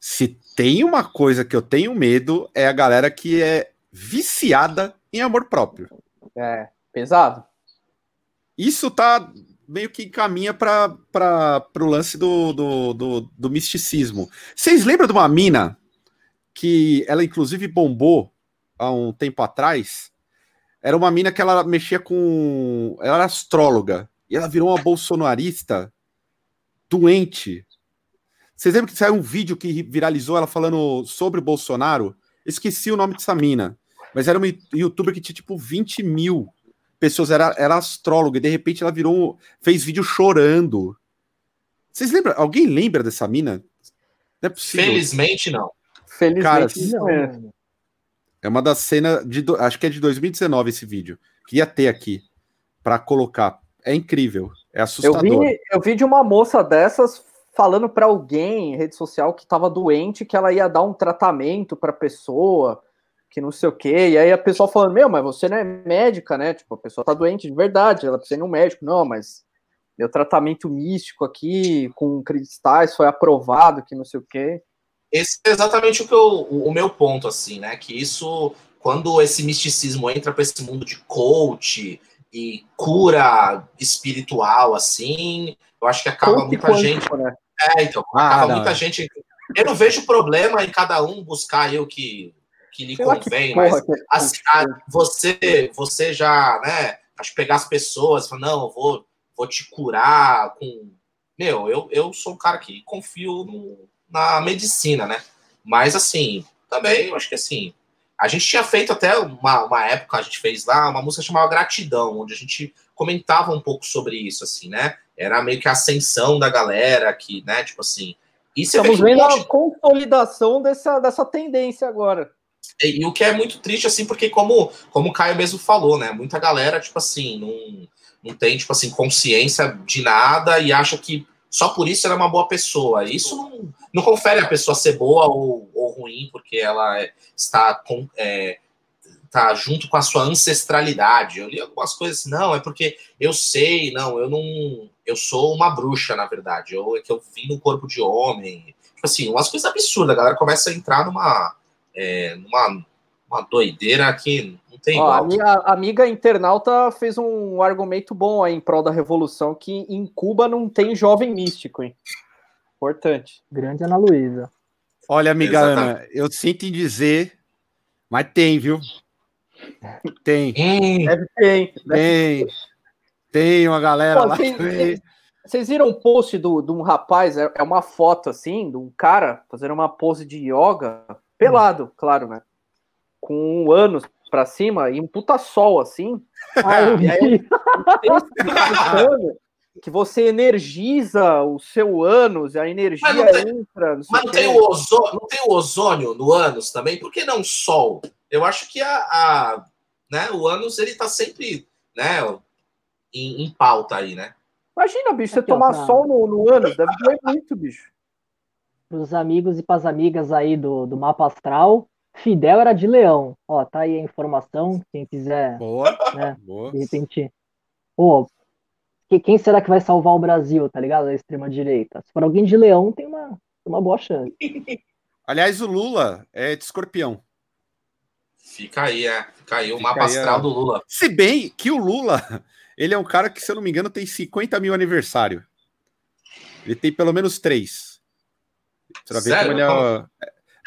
Se tem uma coisa que eu tenho medo, é a galera que é viciada em amor próprio. É, pesado. Isso tá meio que encaminha para o lance do, do, do, do misticismo. Vocês lembram de uma mina que ela inclusive bombou há um tempo atrás. Era uma mina que ela mexia com. Ela era astróloga. E ela virou uma bolsonarista doente. Vocês lembram que saiu um vídeo que viralizou ela falando sobre o Bolsonaro? Esqueci o nome dessa mina. Mas era uma youtuber que tinha tipo 20 mil pessoas, era, era astróloga, e de repente ela virou. fez vídeo chorando. Vocês lembram? Alguém lembra dessa mina? Não é possível. Felizmente não. Felizmente Cara, não. É. é uma das cenas de. Acho que é de 2019 esse vídeo. Queria ter aqui para colocar. É incrível. É assustador. Eu vi, eu vi de uma moça dessas falando para alguém em rede social que estava doente, que ela ia dar um tratamento para pessoa, que não sei o quê. E aí a pessoa falando: Meu, mas você não é médica, né? Tipo, a pessoa tá doente de verdade, ela precisa ir no médico. Não, mas meu tratamento místico aqui com cristais foi aprovado, que não sei o quê. Esse é exatamente o, que eu, o meu ponto, assim, né? Que isso, quando esse misticismo entra para esse mundo de coach e cura espiritual, assim, eu acho que acaba coach muita gente. Né? É, então, ah, acaba não, muita é. gente. Eu não vejo problema em cada um buscar aí o que, que lhe convém, mas assim, você, você já, né? Acho que pegar as pessoas, falar, não, eu vou, vou te curar com. Meu, eu, eu sou um cara que confio no, na medicina, né? Mas, assim, também eu acho que assim. A gente tinha feito até uma, uma época, a gente fez lá uma música chamada Gratidão, onde a gente comentava um pouco sobre isso, assim, né? Era meio que a ascensão da galera, que, né, tipo assim. Estamos vendo a consolidação dessa, dessa tendência agora. E, e, o que é muito triste, assim, porque como, como o Caio mesmo falou, né? Muita galera, tipo assim, não, não tem, tipo assim, consciência de nada e acha que só por isso ela é uma boa pessoa. Isso não, não confere a pessoa ser boa ou, ou ruim, porque ela é, está com, é, tá junto com a sua ancestralidade. Eu li algumas coisas não, é porque eu sei, não, eu não. Eu sou uma bruxa, na verdade. Eu, é que eu vim no corpo de homem. Tipo assim, umas coisas absurdas. A galera começa a entrar numa. É, numa uma doideira que não tem Ó, igual. a minha amiga internauta fez um argumento bom aí em prol da revolução que em Cuba não tem jovem místico, hein? Importante. Grande Ana Luísa. Olha, amiga Exatamente. Ana, eu sinto em dizer, mas tem, viu? Tem, Hum, Deve ter, hein? tem. Tem uma galera Pô, lá. tem- tem. Vocês viram um post do, de um rapaz, é, é uma foto assim, de um cara fazendo uma pose de yoga, pelado, claro, né? Com anos pra cima e um puta sol assim. Ah, eu E aí- explicando que você energiza o seu ânus, a energia Mas não tem- entra. Mas não o tem, o ozônio, não tem o ozônio no ânus também? Por que não sol? Eu acho que a, a- né, o ânus ele tá sempre né, em, em pauta aí, né? Imagina, bicho, você ó, tomar sol no, no ânus, deve doer muito, bicho. Para os amigos e para as amigas aí do, do mapa astral, Fidel era de leão. Ó, tá aí a informação, quem quiser, Boa, né, boa. de repente. Pô, que- quem será que vai salvar o Brasil, tá ligado? Da extrema-direita. Se for alguém de leão, tem uma, uma boa chance. [LAUGHS] Aliás, o Lula é de escorpião. Fica aí, é. Fica aí o Fica mapa aí, astral é. do Lula. Se bem que o Lula, ele é um cara que, se eu não me engano, tem 50 mil aniversário. Ele tem pelo menos três. Vai ver Sério? como ele é. ó,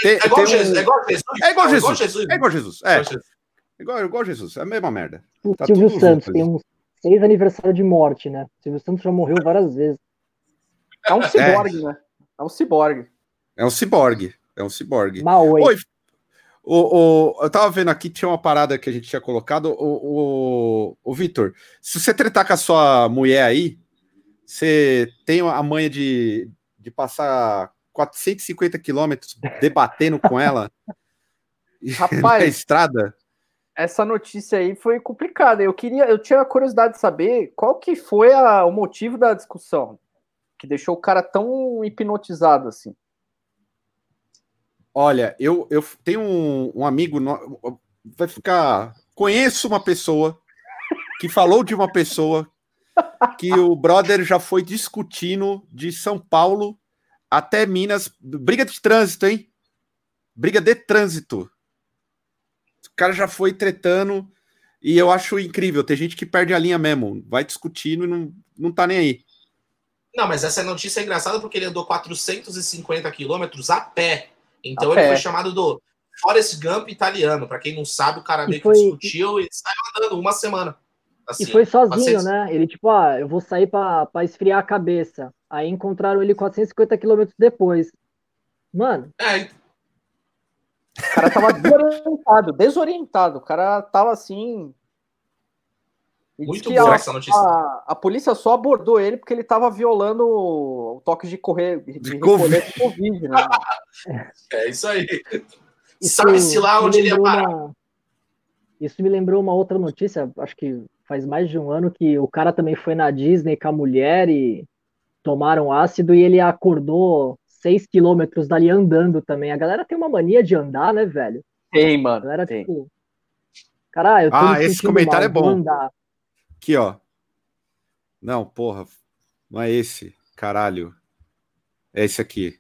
Tem- É igual, um- Jesus, é igual Jesus. É igual Jesus. Jesus. É igual Jesus. É, Igual Jesus. igual, igual Jesus. É a mesma merda. O Tá Silvio Santos junto tem uns seis aniversários de morte, né? O Silvio Santos já morreu várias vezes. É um ciborgue, né? É um ciborgue. É um ciborgue. É um ciborgue. Oi. O, o, eu tava vendo aqui, tinha uma parada que a gente tinha colocado. O, o, o Vitor, se você tretar com a sua mulher aí, você tem a manha de, de passar 450 quilômetros debatendo com ela [LAUGHS] [LAUGHS] na Rapaz, estrada? essa notícia aí foi complicada. Eu queria, eu tinha curiosidade de saber qual que foi a- o motivo da discussão que deixou o cara tão hipnotizado assim. Olha, eu, eu tenho um, um amigo, no- vai ficar. Conheço uma pessoa que falou de uma pessoa que o brother já foi discutindo de São Paulo até Minas. Briga de trânsito, hein? Briga de trânsito. O cara já foi tretando e eu acho incrível. Tem gente que perde a linha mesmo, vai discutindo e não, não tá nem aí. Não, mas essa notícia é engraçada porque ele andou 450 quilômetros a pé. Então A ele pé. foi chamado do Forrest Gump italiano. Pra quem não sabe, o cara meio foi- que discutiu e saiu andando uma semana. Assim, E foi sozinho, 400 né? Ele, tipo, ah, eu vou sair pra, pra esfriar a cabeça. Aí encontraram ele 450 quilômetros depois. Mano, É, O cara tava desorientado, desorientado. O cara tava assim. Muito que boa a, essa notícia. a, a polícia só abordou ele porque ele tava violando o, toque de correr de, De recolher de Covid, né? [LAUGHS] É isso aí. Isso Sabe-se lá me onde ele ia lembrou parar. uma- Isso me lembrou uma outra notícia, acho que faz mais de um ano, que o cara também foi na Disney com a mulher e tomaram ácido e ele acordou seis quilômetros dali andando também. A galera tem uma mania de andar, né, velho? Tem, A mano. galera, Tem. tipo, caralho, eu tô Ah, me esse comentário mal, é bom. andar. Aqui, ó. Não, porra. Não é esse. Caralho. É esse aqui.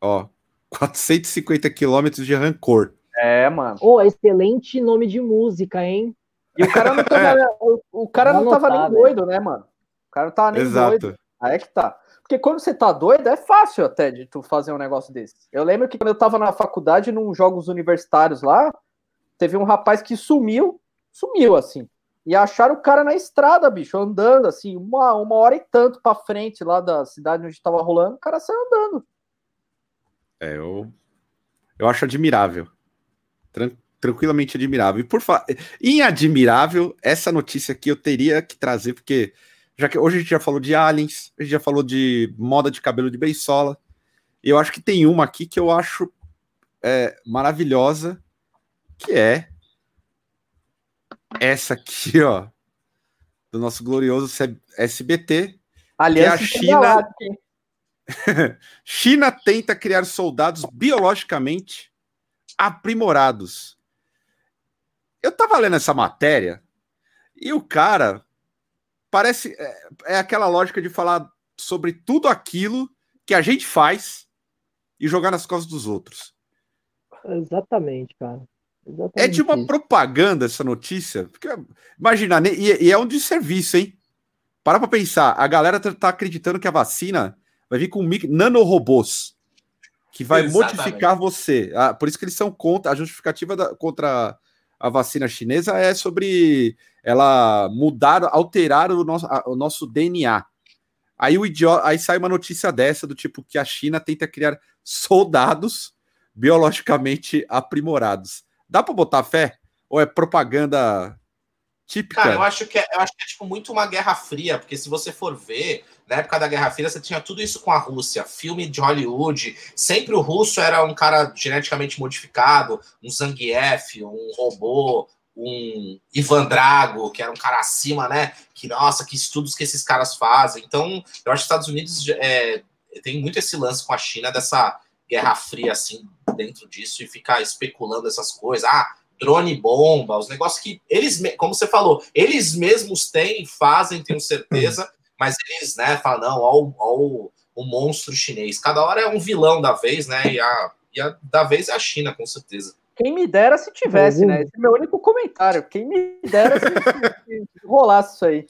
Ó. [LAUGHS] 450 quilômetros de rancor. É, mano. Ô, excelente nome de música, hein? E o cara não tava, o, o cara não tava nem doido, né, mano? O cara não tava nem doido. Exato. Aí é que tá. Porque quando você tá doido, é fácil até de tu fazer um negócio desse. Eu lembro que quando eu tava na faculdade, num jogos universitários lá, teve um rapaz que sumiu, sumiu assim. E acharam o cara na estrada, bicho, andando assim, uma, uma hora e tanto pra frente lá da cidade onde tava rolando, o cara saiu andando. É, eu, eu acho admirável. Tran- tranquilamente admirável. E por falar em admirável, essa notícia aqui eu teria que trazer, porque já que hoje a gente já falou de aliens, a gente já falou de moda de cabelo de beisola, e eu acho que tem uma aqui que eu acho é, maravilhosa, que é essa aqui, [LAUGHS] ó, do nosso glorioso SBT, Que é a China-? [LAUGHS] China tenta criar soldados biologicamente aprimorados. Eu tava lendo essa matéria e o cara parece. É, é aquela lógica de falar sobre tudo aquilo que a gente faz e jogar nas costas dos outros. Exatamente, cara. Exatamente é de uma isso. propaganda essa notícia. Porque, imagina, e, e, é um desserviço, hein? Para pra pensar, a galera tá, tá acreditando que a vacina vai vir com nanorobôs que vai Exatamente. modificar você. Ah, por isso que eles são contra a justificativa da, contra a vacina chinesa é sobre ela mudar, alterar o nosso, a, o nosso DNA. Aí o idiota, aí sai uma notícia dessa do tipo que a China tenta criar soldados biologicamente aprimorados. Dá para botar fé? Ou é propaganda típica? Cara, eu acho que é, eu acho que é tipo muito uma guerra fria, porque se você for ver, na época da Guerra Fria, você tinha tudo isso com a Rússia, filme de Hollywood, sempre o russo era um cara geneticamente modificado, um Zangief, um robô, um Ivan Drago, que era um cara acima, né? Que nossa, que estudos que esses caras fazem. Então, eu acho que os Estados Unidos é, tem muito esse lance com a China dessa Guerra Fria assim dentro disso e ficar especulando essas coisas. Ah, drone bomba, os negócios que eles, como você falou, eles mesmos têm, fazem, tenho certeza, mas eles, né, falam, não, ó, ó o, o monstro chinês. Cada hora é um vilão da vez, né? E a, e a da vez é a China, com certeza. Quem me dera se tivesse, né? Esse é o meu único comentário. Quem me dera se, se [LAUGHS] rolasse isso aí.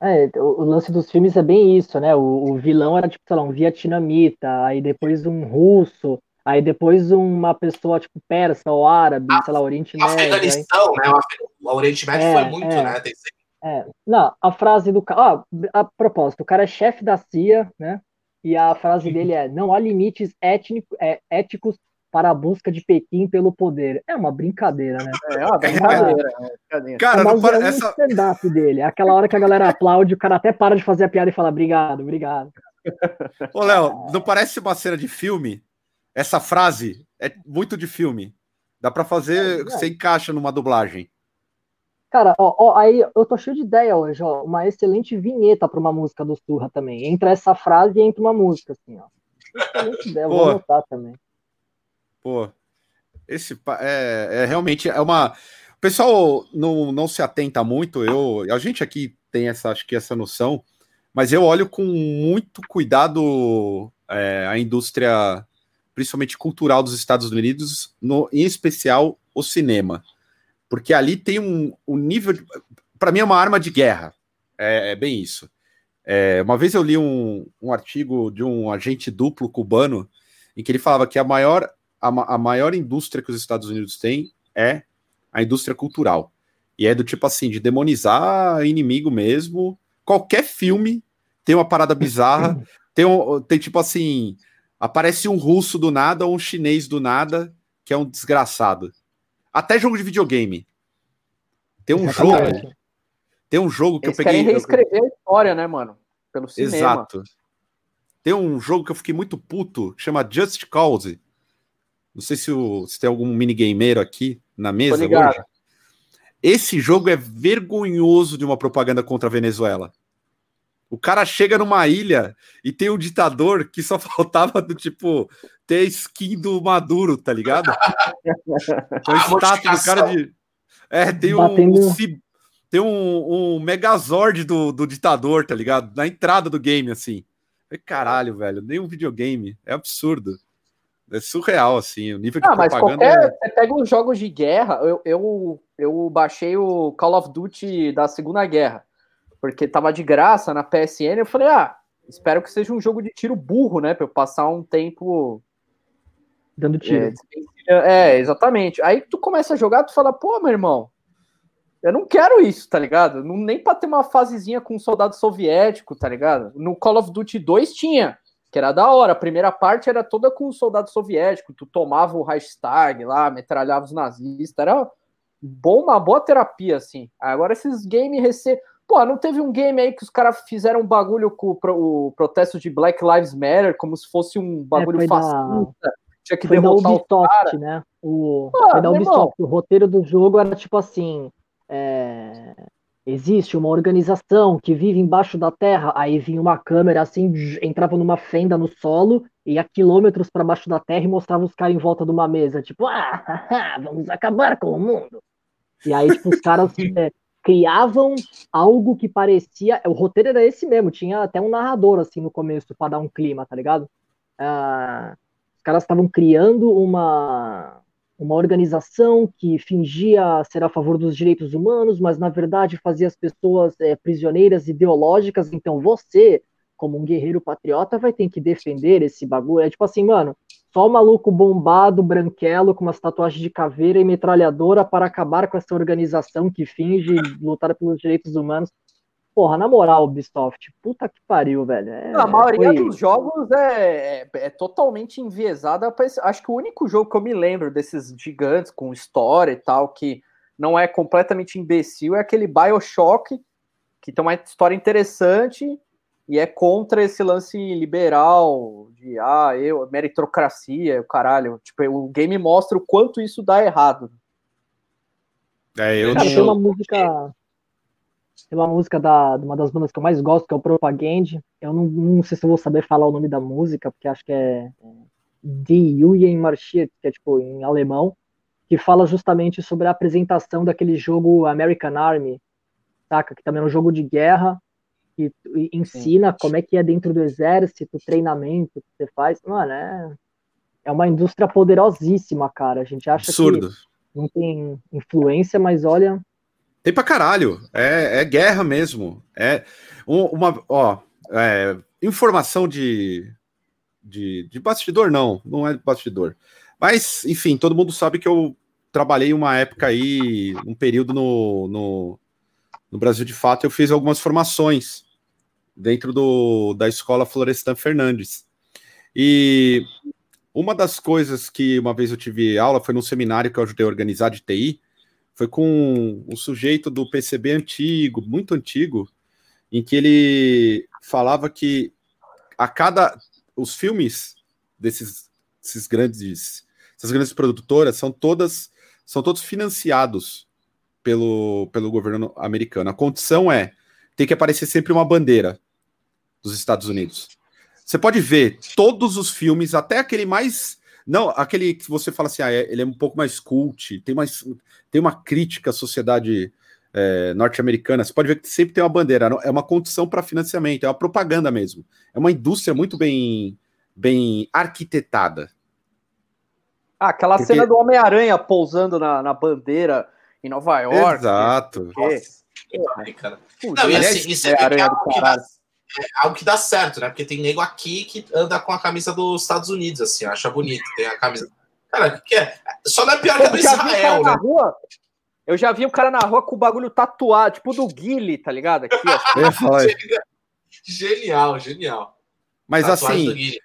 É, o, o, lance dos filmes é bem isso, né? O, o, vilão era tipo, sei lá, um vietnamita, aí depois um russo, aí depois uma pessoa tipo persa ou árabe, a, sei lá, Oriente Médio. Afeganistão, aí... né? O Oriente Médio é, foi muito, é, né? Tem... É. Não, a frase do cara. a propósito, o cara é chefe da CIA, né? E a frase dele é: não há limites étnico, é, éticos para a busca de Pequim pelo poder. É uma brincadeira, né? É uma brincadeira. É cara, Mas não é um essa... stand-up dele. É aquela hora que a galera aplaude, o cara até para de fazer a piada e fala obrigado, obrigado. Ô, Léo, não parece uma cena de filme? Essa frase é muito de filme. Dá para fazer, é, você encaixa numa dublagem. Cara, ó, ó, aí eu tô cheio de ideia hoje, ó. Uma excelente vinheta para uma música do Surra também. Entra essa frase e entra uma música, assim, ó. Excelente ideia, vou anotar também. Pô, esse é, é, realmente é uma. O pessoal não, não se atenta muito. Eu, a gente aqui tem essa, acho que essa noção, mas eu olho com muito cuidado é, a indústria, principalmente cultural dos Estados Unidos, no, em especial o cinema, porque ali tem um, um nível. Para mim é uma arma de guerra. É, é bem isso. É, uma vez eu li um, um artigo de um agente duplo cubano em que ele falava que a maior a, a maior indústria que os Estados Unidos têm é a indústria cultural. E é do tipo assim, de demonizar inimigo mesmo. Qualquer filme tem uma parada bizarra. [LAUGHS] tem, um, tem tipo assim, aparece um russo do nada ou um chinês do nada, que é um desgraçado. Até jogo de videogame. Tem um Exatamente. jogo. Tem um jogo que Eles eu peguei. Querem reescrever a história, né, mano? Pelo cinema. Exato. Tem um jogo que eu fiquei muito puto, chama Just Cause. Não sei se, o, se tem algum minigameiro aqui na mesa hoje. Esse jogo é vergonhoso de uma propaganda contra a Venezuela. O cara chega numa ilha e tem um ditador que só [LAUGHS] faltava do tipo ter skin do Maduro, tá ligado? [LAUGHS] o status do cara de. É, tem um, um, tem um, um Megazord do, do ditador, tá ligado? Na entrada do game, assim. Caralho, velho, nem um videogame. É absurdo. É surreal, assim, o nível de ah, propaganda. Mas qualquer, é... Você pega os jogos de guerra, eu, eu, eu baixei o Call of Duty da Segunda Guerra, porque tava de graça na PSN, eu falei, ah, espero que seja um jogo de tiro burro, né, pra eu passar um tempo... Dando tiro. É, é, exatamente. Aí tu começa a jogar, tu fala, pô, meu irmão, eu não quero isso, tá ligado? Não, nem pra ter uma fasezinha com um soldado soviético, tá ligado? No Call of Duty 2 tinha que era da hora. A primeira parte era toda com o soldado soviético, tu tomava o Reichstag lá, metralhava os nazistas, era bom, uma boa terapia, assim. Agora esses games rece... Pô, não teve um game aí que os caras fizeram um bagulho com o, protesto de Black Lives Matter, como se fosse um bagulho é, fascista. Da... Tinha que foi derrotar da Ubisoft, né? O, ah, foi da Ubisoft. O roteiro do jogo era tipo assim. É... Existe uma organização que vive embaixo da terra. Aí vinha uma câmera assim, entrava numa fenda no solo, ia quilômetros para baixo da terra e mostrava os caras em volta de uma mesa, tipo, ah, [LAUGHS] vamos acabar com o mundo. E aí, tipo, os caras [LAUGHS] é, criavam algo que parecia. O roteiro era esse mesmo, tinha até um narrador assim no começo para dar um clima, tá ligado? Ah, os caras estavam criando uma, uma organização que fingia ser a favor dos direitos humanos, mas na verdade fazia as pessoas é, prisioneiras ideológicas. Então você, como um guerreiro patriota, vai ter que defender esse bagulho. É tipo assim, mano, só o maluco bombado, branquelo, com umas tatuagens de caveira e metralhadora para acabar com essa organização que finge lutar pelos direitos humanos. Porra, na moral, Ubisoft, puta que pariu, velho. É, a maioria foi... dos jogos é, é, é, totalmente enviesada. Acho que o único jogo que eu me lembro desses gigantes com história e tal, que não é completamente imbecil, é aquele Bioshock, que tem uma história interessante, e é contra esse lance liberal de ah, eu, meritocracia, o caralho. Tipo, o game mostra o quanto isso dá errado. É, eu Cara, tem uma música. Tem uma música da, de uma das bandas que eu mais gosto, que é o Propaganda. Eu não, não sei se eu vou saber falar o nome da música, porque acho que é, é Die Juyen Marschiert, que é tipo em alemão, que fala justamente sobre a apresentação daquele jogo American Army, saca? Que também é um jogo de guerra, que ensina Sim. como é que é dentro do exército, treinamento que você faz. Mano, é, é uma indústria poderosíssima, cara. A gente acha Absurdo. que não tem influência, mas olha. Tem pra caralho. É, é guerra mesmo. É uma. Ó, é, informação de, de, de bastidor, não. Não é bastidor. Mas, enfim, todo mundo sabe que eu trabalhei uma época aí, um período no, no, no Brasil de fato, eu fiz algumas formações dentro do, da escola Florestan Fernandes. E uma das coisas que uma vez eu tive aula foi num seminário que eu ajudei a organizar de TI, foi com um sujeito do PCB antigo, muito antigo, em que ele falava que a cada os filmes desses, grandes essas grandes produtoras são todas são todos financiados pelo, pelo governo americano. A condição é tem que aparecer sempre uma bandeira dos Estados Unidos. Você pode ver todos os filmes, até aquele mais. Não, aquele que você fala assim, ah, é, ele é um pouco mais cult, tem, mais, tem uma crítica à sociedade é, norte-americana. Você pode ver que sempre tem uma bandeira, é uma condição para financiamento, é uma propaganda mesmo. É uma indústria muito bem, bem arquitetada. Ah, aquela Porque... cena do Homem-Aranha pousando na, na bandeira em Nova York. Exato. Nossa, Não, e assim, isso é, é que dá, é algo que dá certo, né? Porque tem nego aqui que anda com a camisa dos Estados Unidos, assim, acha bonito. Tem a camisa. Cara, que é? Só não é pior que a do Israel, né? Rua, eu já vi um cara na rua com o bagulho tatuado, tipo do Guile, tá ligado? Aqui, ó. [LAUGHS] genial, genial. Mas Tatuagem assim,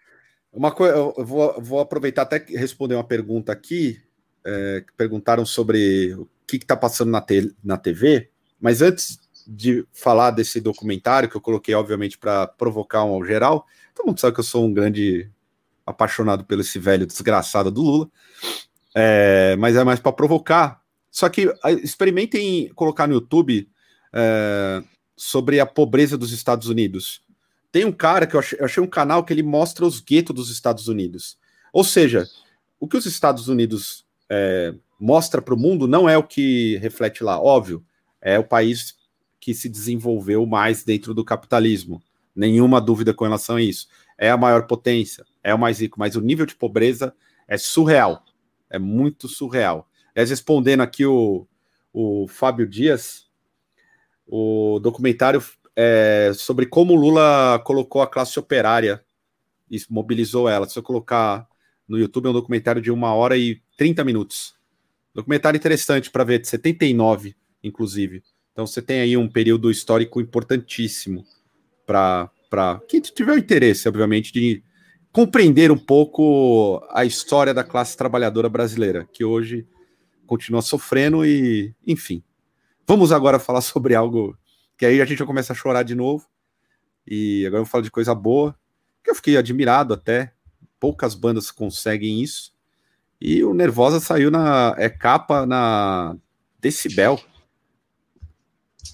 uma coisa, eu vou, vou aproveitar até responder uma pergunta aqui. É, que perguntaram sobre o que está passando na, te, na TV, mas antes de falar desse documentário, que eu coloquei, obviamente, para provocar um geral. Todo mundo sabe que eu sou um grande apaixonado pelo esse velho desgraçado do Lula, é, mas é mais para provocar. Só que experimentem colocar no YouTube é, sobre a pobreza dos Estados Unidos. Tem um cara que eu achei, eu achei um canal que ele mostra os guetos dos Estados Unidos. Ou seja, o que os Estados Unidos é, mostra para o mundo não é o que reflete lá, óbvio. É o país que se desenvolveu mais dentro do capitalismo. Nenhuma dúvida com relação a isso. É a maior potência, é o mais rico, mas o nível de pobreza é surreal. É muito surreal. Aliás, respondendo aqui o, o Fábio Dias, o documentário é sobre como Lula colocou a classe operária e mobilizou ela. Se eu colocar no YouTube, é um documentário de uma hora e 30 minutos. Documentário interessante para ver, de 79, inclusive. Então você tem aí um período histórico importantíssimo para quem tiver interesse, obviamente, de compreender um pouco a história da classe trabalhadora brasileira, que hoje continua sofrendo e, enfim. Vamos agora falar sobre algo que aí a gente já começa a chorar de novo. E agora eu vou falar de coisa boa, que eu fiquei admirado até. Poucas bandas conseguem isso. E o Nervosa saiu na é capa na Decibel,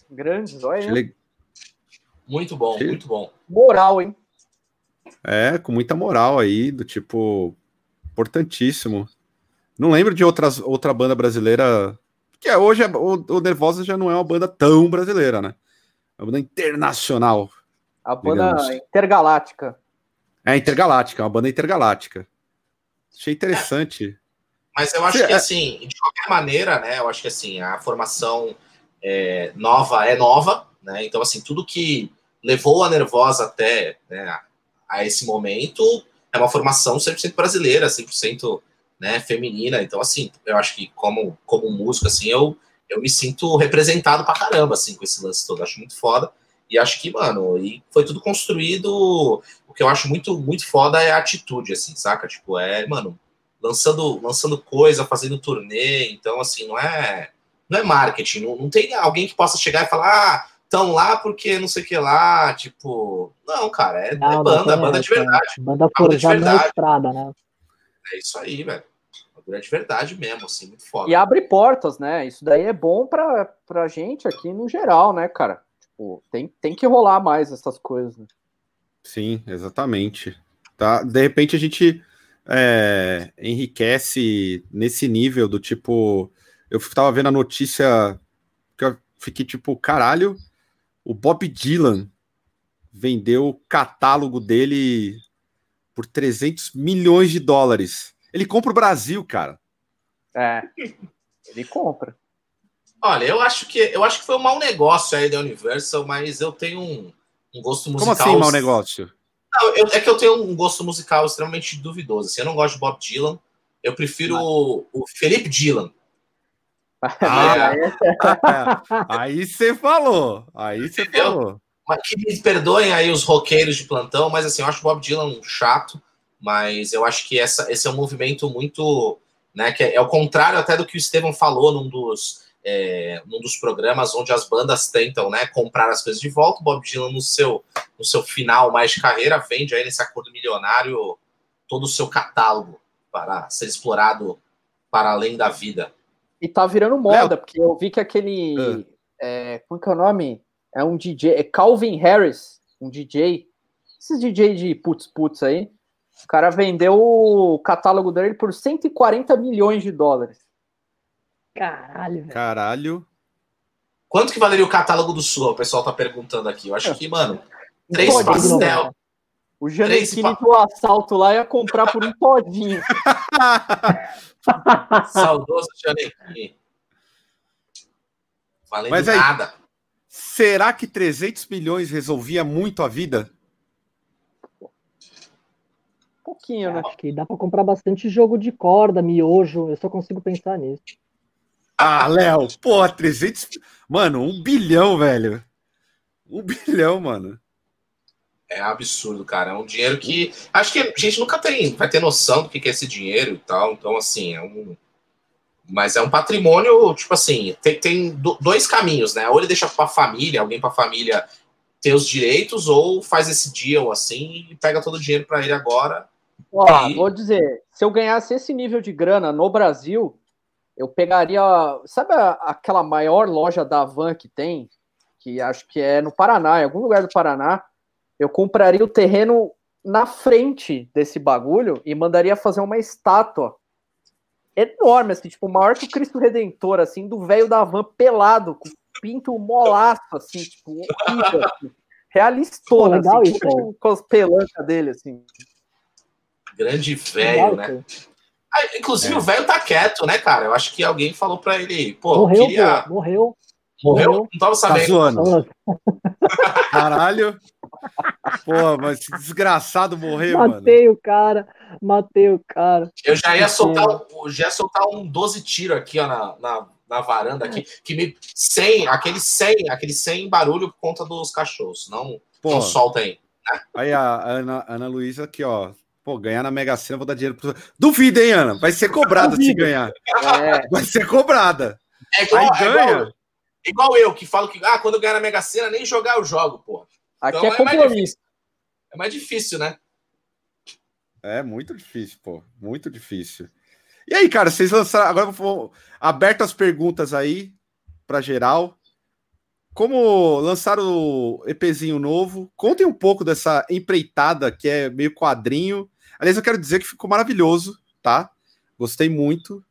Grandes, olha. Le... Muito bom, muito bom. Moral, hein? É, com muita moral aí, do tipo, importantíssimo. Não lembro de outras, outra banda brasileira Porque hoje é, o, o Nervosa já não é uma banda tão brasileira, né? É uma banda internacional. A banda digamos. intergaláctica. É, intergaláctica, uma banda intergaláctica. Achei interessante. Mas eu acho que, é- assim, de qualquer maneira, né? Eu acho que, assim, a formação é, nova é nova, né? Então, assim, tudo que levou a Nervosa até né, a esse momento é uma formação 100% brasileira, 100% né, feminina. Então, assim, eu acho que como, como músico, assim, eu, eu me sinto representado pra caramba, assim, com esse lance todo. Acho muito foda. E acho que, mano, e foi tudo construído. O que eu acho muito, muito foda é a atitude, assim, saca? Tipo, é, mano, lançando, lançando coisa, fazendo turnê. Então, assim, não é, não é marketing. Não, não tem alguém que possa chegar e falar, ah, estão lá porque não sei o que lá. Tipo, não, cara, é, não, é banda, é banda de verdade. Banda forjada na estrada, né? É isso aí, velho. Uma de verdade mesmo, assim, muito foda. E abre portas, né? Isso daí é bom pra, pra gente aqui no geral, né, cara? Tipo, tem, tem que rolar mais essas coisas, né? Sim, exatamente. Tá? De repente a gente é, enriquece nesse nível do tipo. Eu tava vendo a notícia que eu fiquei tipo, caralho, o Bob Dylan vendeu o catálogo dele por 300 milhões de dólares. Ele compra o Brasil, cara. É, ele compra. Olha, eu acho que eu acho que foi um mau negócio aí da Universal, mas eu tenho um, um gosto musical. Como assim, mau negócio? Não, eu, é que eu tenho um gosto musical extremamente duvidoso. Assim, eu não gosto de Bob Dylan. Eu prefiro o, o Felipe Dylan. Ah, é. [LAUGHS] aí você falou. Aí você falou. Mas que me perdoem aí os roqueiros de plantão, mas assim, eu acho o Bob Dylan um chato, mas eu acho que essa, esse é um movimento muito. Né, que é, é o contrário até do que o Estevam falou num dos é, num dos programas onde as bandas tentam né, comprar as coisas de volta. O Bob Dylan, no seu, no seu final mais de carreira, vende aí nesse acordo milionário todo o seu catálogo para ser explorado para além da vida. E tá virando moda, porque eu vi que aquele. Uh. É, como que é o nome? É um DJ. É Calvin Harris, um DJ. Esses DJ de putz putz aí. O cara vendeu o catálogo dele por 140 milhões de dólares. Caralho, velho. Caralho. Quanto que valeria o catálogo do Sul? O pessoal tá perguntando aqui. Eu acho que, mano, três pastel. O Janequine do assalto lá ia comprar por um todinho. [LAUGHS] Saudoso Janequine. Valendo Mas aí, nada. Será que 300 milhões resolvia muito a vida? pouquinho, né? Acho que dá para comprar bastante jogo de corda, miojo. Eu só consigo pensar nisso. Ah, Léo, porra, 300. Mano, um bilhão, velho. Um bilhão, mano. É absurdo, cara. É um dinheiro que. Acho que a gente nunca tem, vai ter noção do que é esse dinheiro e tal. Então, assim, é um. Mas é um patrimônio, tipo assim, tem, tem dois caminhos, né? Ou ele deixa pra família, alguém pra família ter os direitos, ou faz esse deal assim e pega todo o dinheiro para ele agora. Ó, e... vou dizer, se eu ganhasse esse nível de grana no Brasil, eu pegaria. Sabe aquela maior loja da Van que tem? Que acho que é no Paraná, em algum lugar do Paraná. Eu compraria o terreno na frente desse bagulho e mandaria fazer uma estátua enorme, assim, tipo, maior que o Cristo Redentor, assim, do velho da van pelado, com pinto molaço, assim, tipo, horrível, assim. Realistona, assim, isso, com, com as pelancas dele, assim. Grande velho, né? Ah, inclusive, é. o velho tá quieto, né, cara? Eu acho que alguém falou pra ele, pô, morreu, queria... pô, morreu. Morreu? Morreu? Não tava sabendo. Tá zoando. [LAUGHS] Caralho. [LAUGHS] Pô, mas que desgraçado morreu, matei mano. o cara, matei o cara. Eu já ia soltar, já ia soltar um 12 tiro aqui, ó, na, na, na varanda aqui, que me sem, aquele sem, aquele sem barulho por conta dos cachorros. Não, não solta aí. Né? Aí a Ana, Ana Luísa aqui, ó, Pô, ganhar na Mega Sena, vou dar dinheiro pro. Duvida, hein, Ana? Vai ser cobrada se ganhar. É. Vai ser cobrada. É igual, Aí ganha. É igual, igual, eu, que falo que ah, quando eu ganhar na Mega Sena, nem jogar eu jogo, pô. Aqui então, é, é compromisso. É mais difícil, né? É muito difícil, pô. Muito difícil. E aí, cara, vocês lançaram. Agora vou aberto as perguntas aí para geral. Como lançaram o EPzinho novo, contem um pouco dessa empreitada que é meio quadrinho. Aliás, eu quero dizer que ficou maravilhoso, tá? Gostei muito.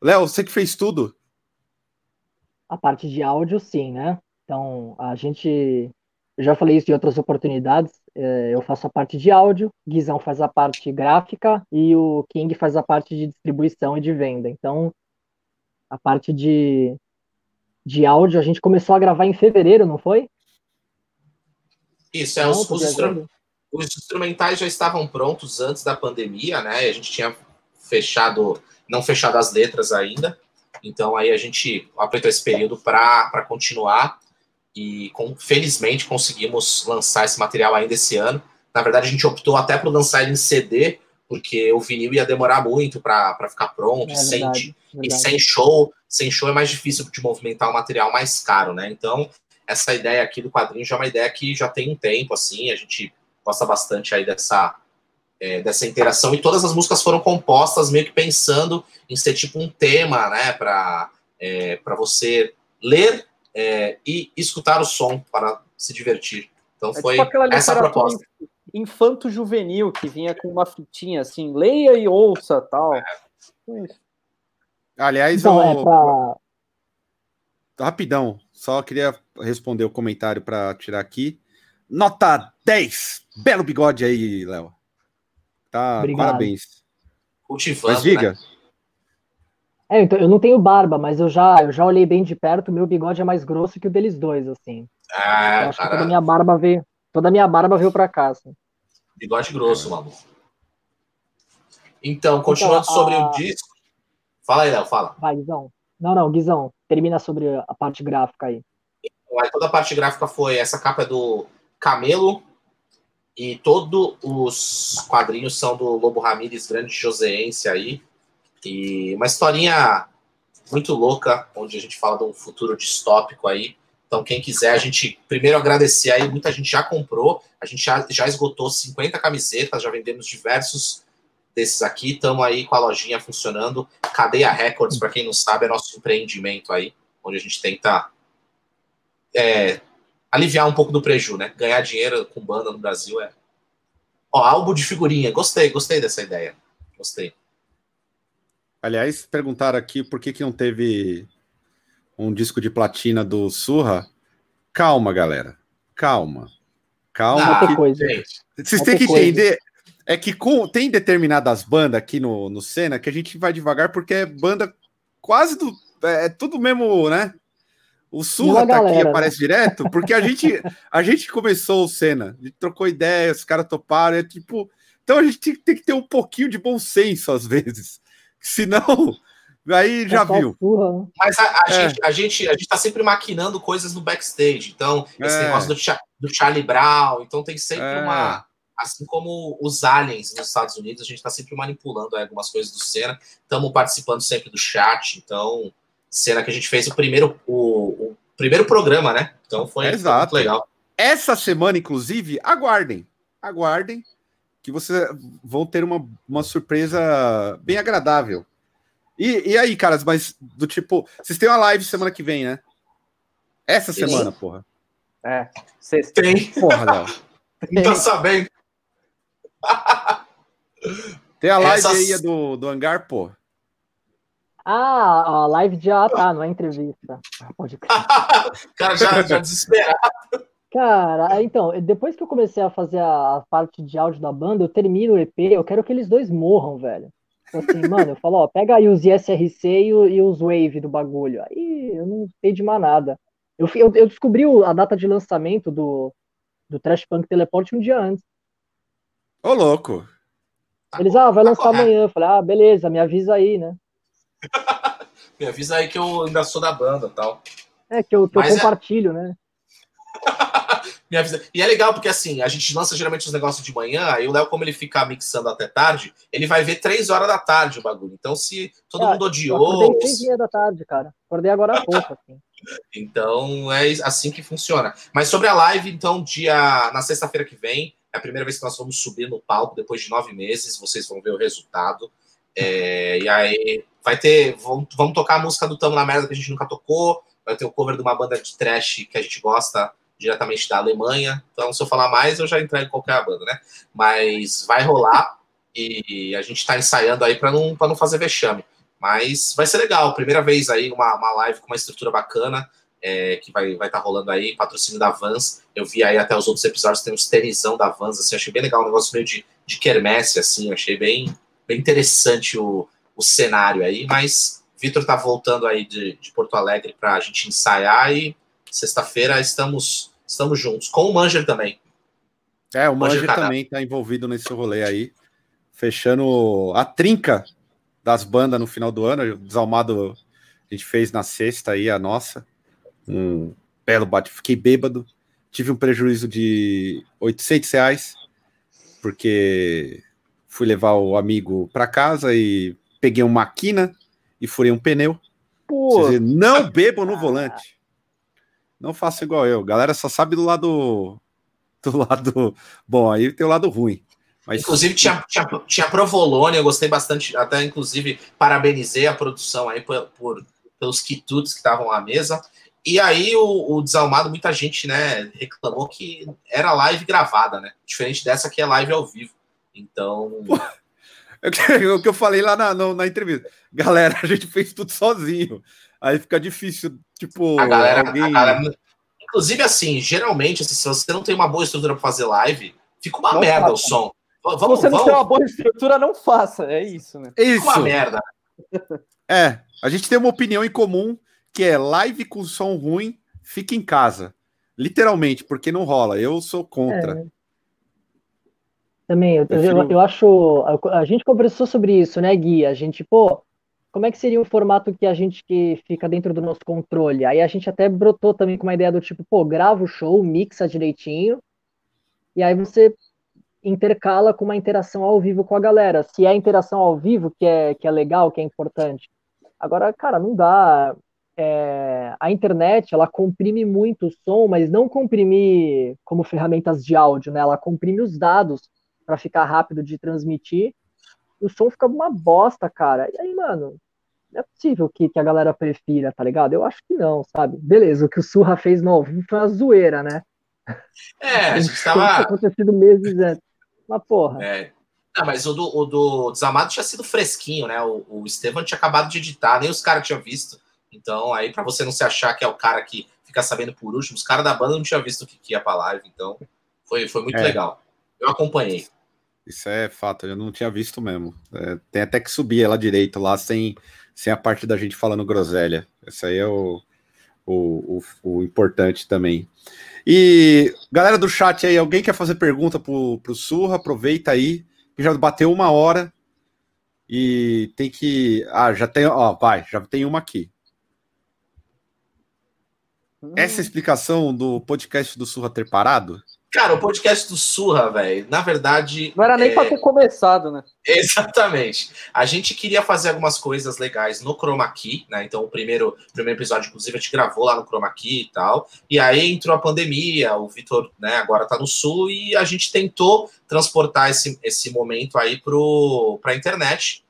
Léo, você que fez tudo. A parte de áudio, sim, né? Então, a gente. Eu já falei isso em outras oportunidades. É, eu faço a parte de áudio, Guizão faz a parte gráfica e o King faz a parte de distribuição e de venda. Então, a parte de, de áudio a gente começou a gravar em fevereiro, não foi? Isso, é, os, os, instru os instrumentais já estavam prontos antes da pandemia, né? A gente tinha fechado, não fechado as letras ainda. Então aí a gente aproveitou esse período para continuar e com, felizmente conseguimos lançar esse material ainda esse ano. Na verdade, a gente optou até por lançar ele em CD, porque o vinil ia demorar muito para ficar pronto, é, sem, verdade, e sem show. Sem show é mais difícil de movimentar um material mais caro, né? Então, essa ideia aqui do quadrinho já é uma ideia que já tem um tempo, assim, a gente gosta bastante aí dessa, é, dessa interação, e todas as músicas foram compostas meio que pensando em ser tipo um tema, né, para é, você ler é, e escutar o som para se divertir. Então é foi tipo essa a proposta. Infanto-juvenil, que vinha com uma fitinha assim, leia e ouça tal. É. Aliás, então, é pra... rapidão, só queria responder o comentário para tirar aqui. Nota 10. Belo bigode aí, Léo. Tá, Obrigado. parabéns. Cultivando, Mas diga. Né? É, então, eu não tenho barba, mas eu já, eu já olhei bem de perto, meu bigode é mais grosso que o deles dois, assim. Ah, eu acho que toda a minha barba veio, toda minha barba veio pra cá, assim. Bigode grosso, mano. Então, continuando então, a... sobre o disco. Fala aí, Léo, fala. Vai, Guizão. Não, não, Guizão, termina sobre a parte gráfica aí. Então, toda a parte gráfica foi essa capa é do Camelo e todos os quadrinhos são do Lobo Ramírez, grande joseense aí. E uma historinha muito louca, onde a gente fala de um futuro distópico aí. Então, quem quiser, a gente primeiro agradecer aí, muita gente já comprou, a gente já, já esgotou 50 camisetas, já vendemos diversos desses aqui, estamos aí com a lojinha funcionando. Cadeia Records, para quem não sabe, é nosso empreendimento aí, onde a gente tenta é, aliviar um pouco do preju, né? Ganhar dinheiro com banda no Brasil é. Ó, álbum de figurinha, gostei, gostei dessa ideia. Gostei. Aliás, perguntaram aqui por que, que não teve um disco de platina do Surra. Calma, galera. Calma. Calma. Ah, que... coisa. Vocês têm que entender. É que com... tem determinadas bandas aqui no, no Senna que a gente vai devagar porque é banda quase do. É, é tudo mesmo, né? O Surra tá galera, aqui, né? aparece direto, porque a gente, [LAUGHS] a gente começou o Senna, a gente trocou ideias, os caras toparam, é tipo. Então a gente tem, tem, que ter um pouquinho de bom senso às vezes. Senão, aí já é viu. Né? Mas a, a, é. gente, a, gente, a gente tá sempre maquinando coisas no backstage. Então, esse é. negócio do, do, Charlie Brown, então tem sempre é. uma. Assim como os aliens nos Estados Unidos, a gente está sempre manipulando algumas coisas do Senna. Estamos participando sempre do chat, então. Cena que a gente fez o primeiro, o, o primeiro programa, né? Então foi, Exato. Foi muito legal. Essa semana, inclusive, aguardem. Aguardem que vocês vão ter uma, uma surpresa bem agradável. E, e aí, caras, mas do tipo, vocês têm uma live semana que vem, né? Essa Sim. semana, porra. É, sexta. Tem. Porra, Léo. Não tá sabendo. [LAUGHS] Tem a live Essas... aí do, do hangar, pô. Ah, a live de ah, tá, não é entrevista. [LAUGHS] Pode cara já, já desesperado. Cara, então, depois que eu comecei a fazer a parte de áudio da banda, eu termino o EP, eu quero que eles dois morram, velho. Então, assim, [LAUGHS] mano, eu falo, ó, pega aí os ISRC e, e os Wave do bagulho. Aí eu não sei de mais nada. Eu, eu, eu descobri a data de lançamento do, do Trash Punk Teleport um dia antes. Ô, louco! Eles, ah, vai tá lançar amanhã. Eu falei, ah, beleza, me avisa aí, né? [LAUGHS] me avisa aí que eu ainda sou da banda tal. É, que eu, que eu é compartilho, é... né? [LAUGHS] Me avisa. E é legal porque assim, a gente lança geralmente os negócios de manhã, aí o Léo, como ele fica mixando até tarde, ele vai ver três horas da tarde o bagulho. Então, se todo é, mundo odiou. Eu acordei três dias da tarde, cara. Acordei agora há pouco, assim. [LAUGHS] então é assim que funciona. Mas sobre a live, então, dia na sexta-feira que vem, é a primeira vez que nós vamos subir no palco depois de nove meses. Vocês vão ver o resultado. É, e aí vai ter. Vamos, vamos tocar a música do Tamo na Merda que a gente nunca tocou. Vai ter o cover de uma banda de trash que a gente gosta diretamente da Alemanha. Então, se eu falar mais, eu já entrei em qualquer banda, né? Mas vai rolar e a gente está ensaiando aí para não, não fazer vexame. Mas vai ser legal, primeira vez aí, uma, uma live com uma estrutura bacana, é, que vai estar vai tá rolando aí, patrocínio da Vans. Eu vi aí até os outros episódios, tem uns tenisão da Vans, assim, achei bem legal, um negócio meio de, de quermesse, assim, achei bem, bem interessante o, o cenário aí, mas Vitor tá voltando aí de, de Porto Alegre para a gente ensaiar e sexta-feira estamos, estamos juntos, com o Manger também. É, o Manger, Manger também está envolvido nesse rolê aí, fechando a trinca das bandas no final do ano. O Desalmado a gente fez na sexta aí, a nossa. Um belo bate. Fiquei bêbado. Tive um prejuízo de 800 reais, porque fui levar o amigo para casa e peguei uma maquina e furei um pneu. Pô. não bebo no volante. Não faça igual eu. Galera só sabe do lado do lado bom, aí tem o lado ruim. Mas... Inclusive tinha, tinha, tinha provolone, eu gostei bastante, até inclusive parabenizei a produção aí por, por pelos quitutes que estavam à mesa. E aí o, o, Desalmado, muita gente né, reclamou que era live gravada, né? Diferente dessa que é live ao vivo. Então. [LAUGHS] É o que eu falei lá na, na, na, entrevista. Galera, a gente fez tudo sozinho. Aí fica difícil, tipo. A galera, alguém... a galera... Inclusive, assim, geralmente, assim, se você não tem uma boa estrutura para fazer live, fica uma não merda faça. o som. Vamos, se você não vamos... tem uma boa estrutura, não faça. É isso, né? Isso. Fica uma merda. [LAUGHS] É, a gente tem uma opinião em comum que é live com som ruim, fica em casa. Literalmente, porque não rola. Eu sou contra. É. Também, eu, eu, eu, acho. A, a gente conversou sobre isso, né, Gui? A gente, pô, como é que seria o formato que a gente que fica dentro do nosso controle? Aí a gente até brotou também com uma ideia do tipo, pô, grava o show, mixa direitinho, e aí você intercala com uma interação ao vivo com a galera. Se é a interação ao vivo que é, que é legal, que é importante. Agora, cara, não dá. É, a internet, ela comprime muito o som, mas não comprime como ferramentas de áudio, né? Ela comprime os dados para ficar rápido de transmitir. o som fica uma bosta, cara. E aí, mano, é possível que, que a galera prefira, tá ligado? Eu acho que não, sabe? Beleza, o que o Surra fez novo foi uma zoeira, né? É, a gente [LAUGHS] tava. acontecido meses antes. Mas, porra. É. Não, mas o do, o do Desamado tinha sido fresquinho, né? O, o Estevam tinha acabado de editar, nem os caras tinham visto. Então, aí, para você não se achar que é o cara que fica sabendo por último, os caras da banda não tinham visto o que, que ia pra live. Então, foi, foi muito é. legal. Eu acompanhei. Isso é fato, eu não tinha visto mesmo. É, tem até que subir ela direito lá sem, sem a parte da gente falando groselha. Isso aí é o, o, o, o, importante também. E galera do chat aí, alguém quer fazer pergunta pro, pro Surra? Aproveita aí, que já bateu uma hora e tem que. Ah, já tem. Ó, vai, já tem uma aqui. Hum. Essa explicação do podcast do Surra ter parado? Cara, o podcast do Surra, velho, na verdade. Não era nem é... para ter começado, né? Exatamente. A gente queria fazer algumas coisas legais no Chroma Key, né? Então, o primeiro, primeiro episódio, inclusive, a gente gravou lá no Chroma Key e tal. E aí entrou a pandemia, o Vitor, né, agora tá no Sul, e a gente tentou transportar esse, esse momento aí para a internet.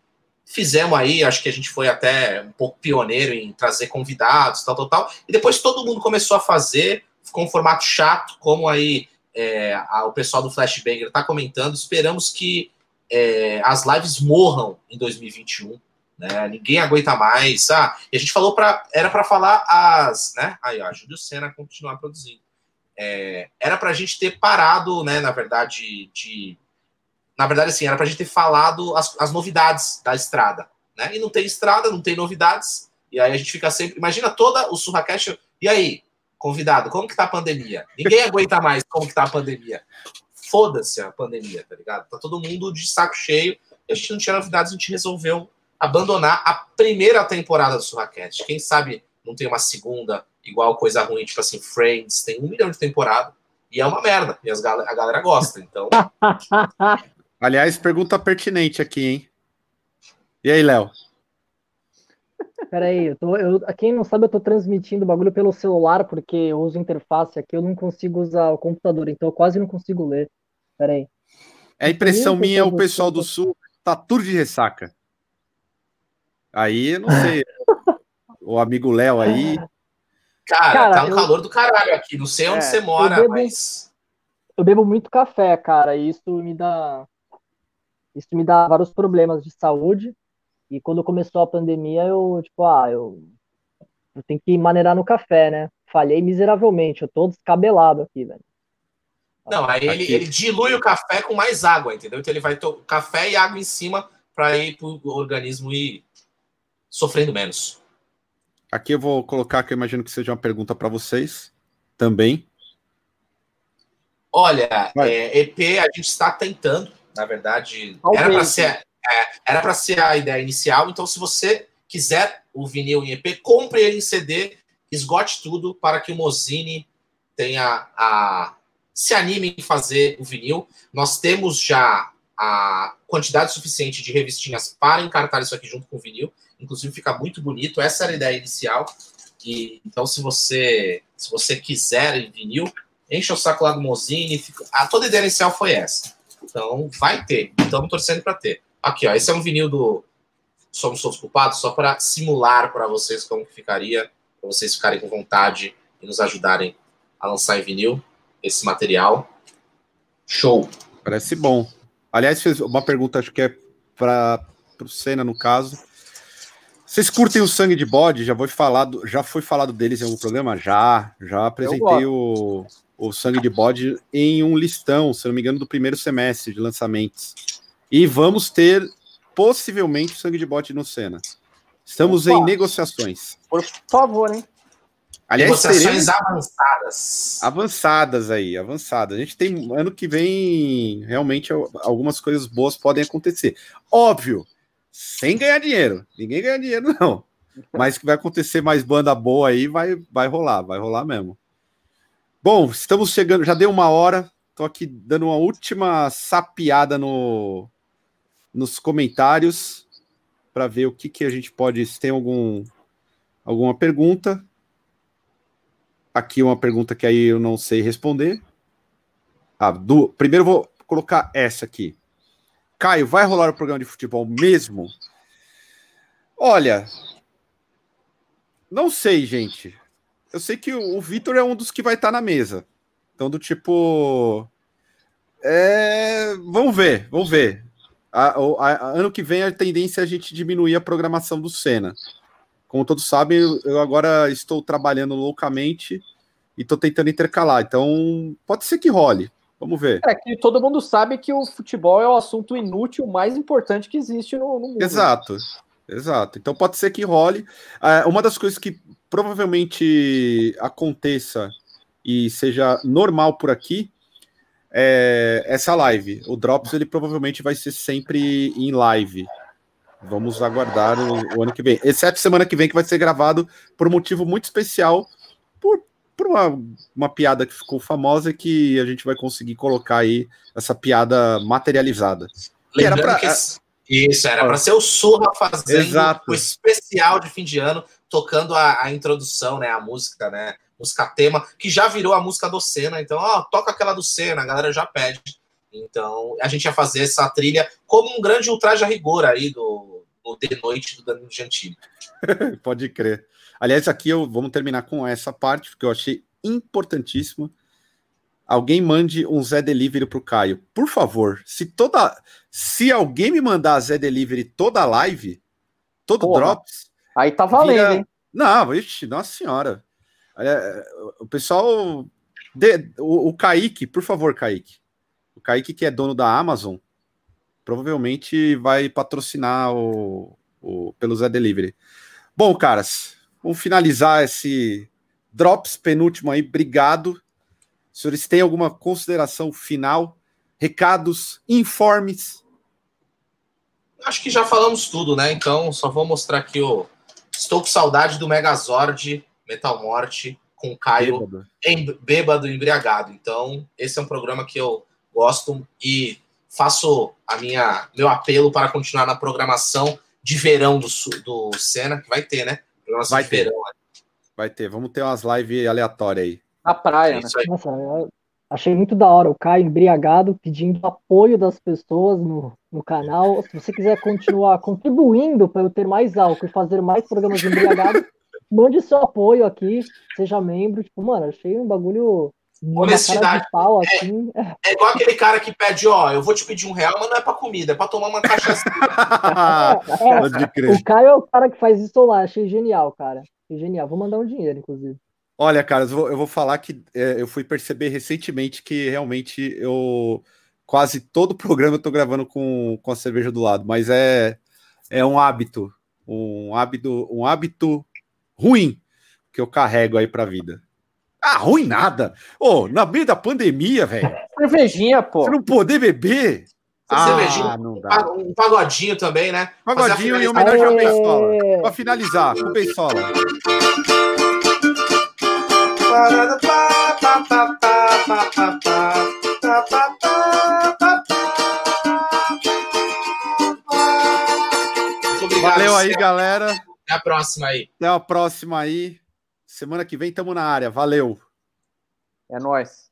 Fizemos aí, acho que a gente foi até um pouco pioneiro em trazer convidados, tal, tal, tal. E depois todo mundo começou a fazer, ficou um formato chato, como aí é, a, o pessoal do Flashbanger está comentando, esperamos que é, as lives morram em 2021. Né? Ninguém aguenta mais. Ah, e a gente falou para era para falar as, né? Aí, ó, Júlio Senna continuar produzindo. É, era para a gente ter parado, né? Na verdade, de, na verdade, assim, era para a gente ter falado as, as novidades da estrada, né? E não tem estrada, não tem novidades. E aí a gente fica sempre. Imagina toda o Surracast. E aí, convidado, como que tá a pandemia? Ninguém aguenta mais como que tá a pandemia. Foda-se a pandemia, tá ligado? Tá todo mundo de saco cheio. A gente não tinha novidades, a gente resolveu abandonar a primeira temporada do Surraquete. Quem sabe não tem uma segunda igual coisa ruim, tipo assim, Friends, tem um milhão de temporada. E é uma merda. E as gal a galera gosta, então. [LAUGHS] Aliás, pergunta pertinente aqui, hein? E aí, Léo? Peraí, eu tô, eu, quem não sabe, eu tô transmitindo o bagulho pelo celular, porque eu uso interface aqui, eu não consigo usar o computador, então eu quase não consigo ler. Peraí. É a impressão minha, o pessoal do Sul tá tudo de ressaca. Aí, eu não sei. [LAUGHS] o amigo Léo aí. Cara, cara tá um eu... calor do caralho aqui. Não sei onde é, você mora, eu bebo, mas. Eu bebo muito café, cara, e isso me dá. Isso me dá vários problemas de saúde. E quando começou a pandemia, eu, tipo, ah, eu, eu tenho que maneirar no café, né? Falhei miseravelmente, eu tô descabelado aqui, velho. Não, aí ele, ele, dilui o café com mais água, entendeu? Então ele vai café e água em cima para ir pro organismo ir sofrendo menos. Aqui eu vou colocar que eu imagino que seja uma pergunta para vocês também. Olha, é, EP a gente está tentando, na verdade, era para ser, é, era para ser a ideia inicial. Então, se você quiser o vinil em EP, compre ele em CD, esgote tudo para que o Mozini tenha a se anime em fazer o vinil. Nós temos já a quantidade suficiente de revistinhas para encartar isso aqui junto com o vinil. Inclusive fica muito bonito. Essa era a ideia inicial. E, então, se você se você quiser em vinil, enche o saco lá do Mozini. Fica... Toda a ideia inicial foi essa. Então, vai ter. Estamos torcendo para ter. Aqui, ó. Esse é um vinil do Somos Todos Culpados, só para simular para vocês como que ficaria, para vocês ficarem com vontade e nos ajudarem a lançar em vinil esse material. Show. Parece bom. Aliás, fez uma pergunta, acho que é para o Senna, no caso. Vocês curtem o sangue de bode? Já foi falado, já foi falado deles em algum programa? Já, já apresentei o, o sangue de bode em um listão, se não me engano, do primeiro semestre de lançamentos. E vamos ter possivelmente o sangue de bode no Senna. Estamos Opa. em negociações. Por favor, hein? Aliás, negociações avançadas. Avançadas aí, avançadas. A gente tem ano que vem realmente algumas coisas boas podem acontecer. Óbvio, sem ganhar dinheiro. Ninguém ganha dinheiro, não. Mas que vai acontecer mais banda boa aí, vai, vai rolar, vai rolar mesmo. Bom, estamos chegando, já deu uma hora. Tô aqui dando uma última sapiada no, nos comentários para ver o que, que a gente pode. Se tem algum, alguma pergunta. Aqui uma pergunta que aí eu não sei responder. Ah, do, primeiro vou colocar essa aqui. Caio, vai rolar o programa de futebol mesmo? Olha, não sei, gente. Eu sei que o, o Vitor é um dos que vai estar tá na mesa. Então, do tipo. É, vamos ver, vamos ver. A, a, a, ano que vem a tendência é a gente diminuir a programação do Senna. Como todos sabem, eu agora estou trabalhando loucamente e estou tentando intercalar. Então, pode ser que role. Vamos ver. É que todo mundo sabe que o futebol é o assunto inútil mais importante que existe no, no mundo. Exato, exato. Então pode ser que role. É, uma das coisas que provavelmente aconteça e seja normal por aqui é essa live. O Drops ele provavelmente vai ser sempre em live. Vamos aguardar o, o, ano que vem. Exceto semana que vem, que vai ser gravado por um motivo muito especial, por, por uma, uma piada que ficou famosa que a gente vai conseguir colocar aí essa piada materializada. Lembrando era pra, que isso, era para ser o Surra fazendo Exato. o especial de fim de ano, tocando a, a, introdução, né? A música, né? Música tema, que já virou a música do Senna. Então, ó, toca aquela do Senna, a galera já pede. Então, a gente ia fazer essa trilha como um grande ultraje a rigor aí do, o The Noite do Danilo Gentili. [LAUGHS] Pode crer. Aliás, aqui eu vamos terminar com essa parte, porque eu achei importantíssimo. Alguém mande um Zé Delivery pro Caio. Por favor, se toda. Se alguém me mandar Zé Delivery toda live, todo Porra, Drops. Aí tá valendo, vira... hein? Não, ixi, nossa senhora. O pessoal. De... O, o Kaique, por favor, Kaique. O Kaique, que é dono da Amazon, provavelmente vai patrocinar o, o, pelo Zé Delivery. Bom, caras, vamos finalizar esse Drops penúltimo aí. Obrigado. Senhores, têm alguma consideração final? Recados, informes? Acho que já falamos tudo, né? Então, só vou mostrar aqui o. Estou com saudade do Megazord Metal Morte com o Caio bêbado. Em, bêbado, embriagado. Então, esse é um programa que eu gosto e faço a minha meu apelo para continuar na programação de verão do, do Senna, que vai ter, né? Programação vai de ter. verão. Né? Vai ter, vamos ter umas lives aleatórias aí. Na praia, é né? Nossa, achei muito da hora o Caio embriagado pedindo apoio das pessoas no, no canal. Se você quiser continuar contribuindo para eu ter mais álcool e fazer mais programas de embriagado, mande seu apoio aqui, seja membro. Tipo, mano, achei um bagulho Honestidade. Pau, assim. é, é, igual aquele cara que pede, ó, eu vou te pedir um real, mas não é pra comida, é pra tomar uma cachaça. [LAUGHS] é, é, o Caio é o cara que faz isso lá, achei genial, cara. Achei genial. Vou mandar um dinheiro, inclusive. Olha, cara, eu vou, eu vou falar que é, eu fui perceber recentemente que realmente eu quase todo programa eu tô gravando com, com a cerveja do lado, mas é, é um hábito, um hábito, um hábito ruim que eu carrego aí pra vida. Ah, ruim nada. Ô, oh, na meio da pandemia, velho. Cervejinha, pô. Você não poder beber. Ah, não dá. Um pagodinho também, né? Pagodinho em homenagem ao Beisola. Pra finalizar, com o Beisola. Valeu aí, galera. Até a próxima aí. Até a próxima aí. Semana que vem estamos na área. Valeu. É nóis.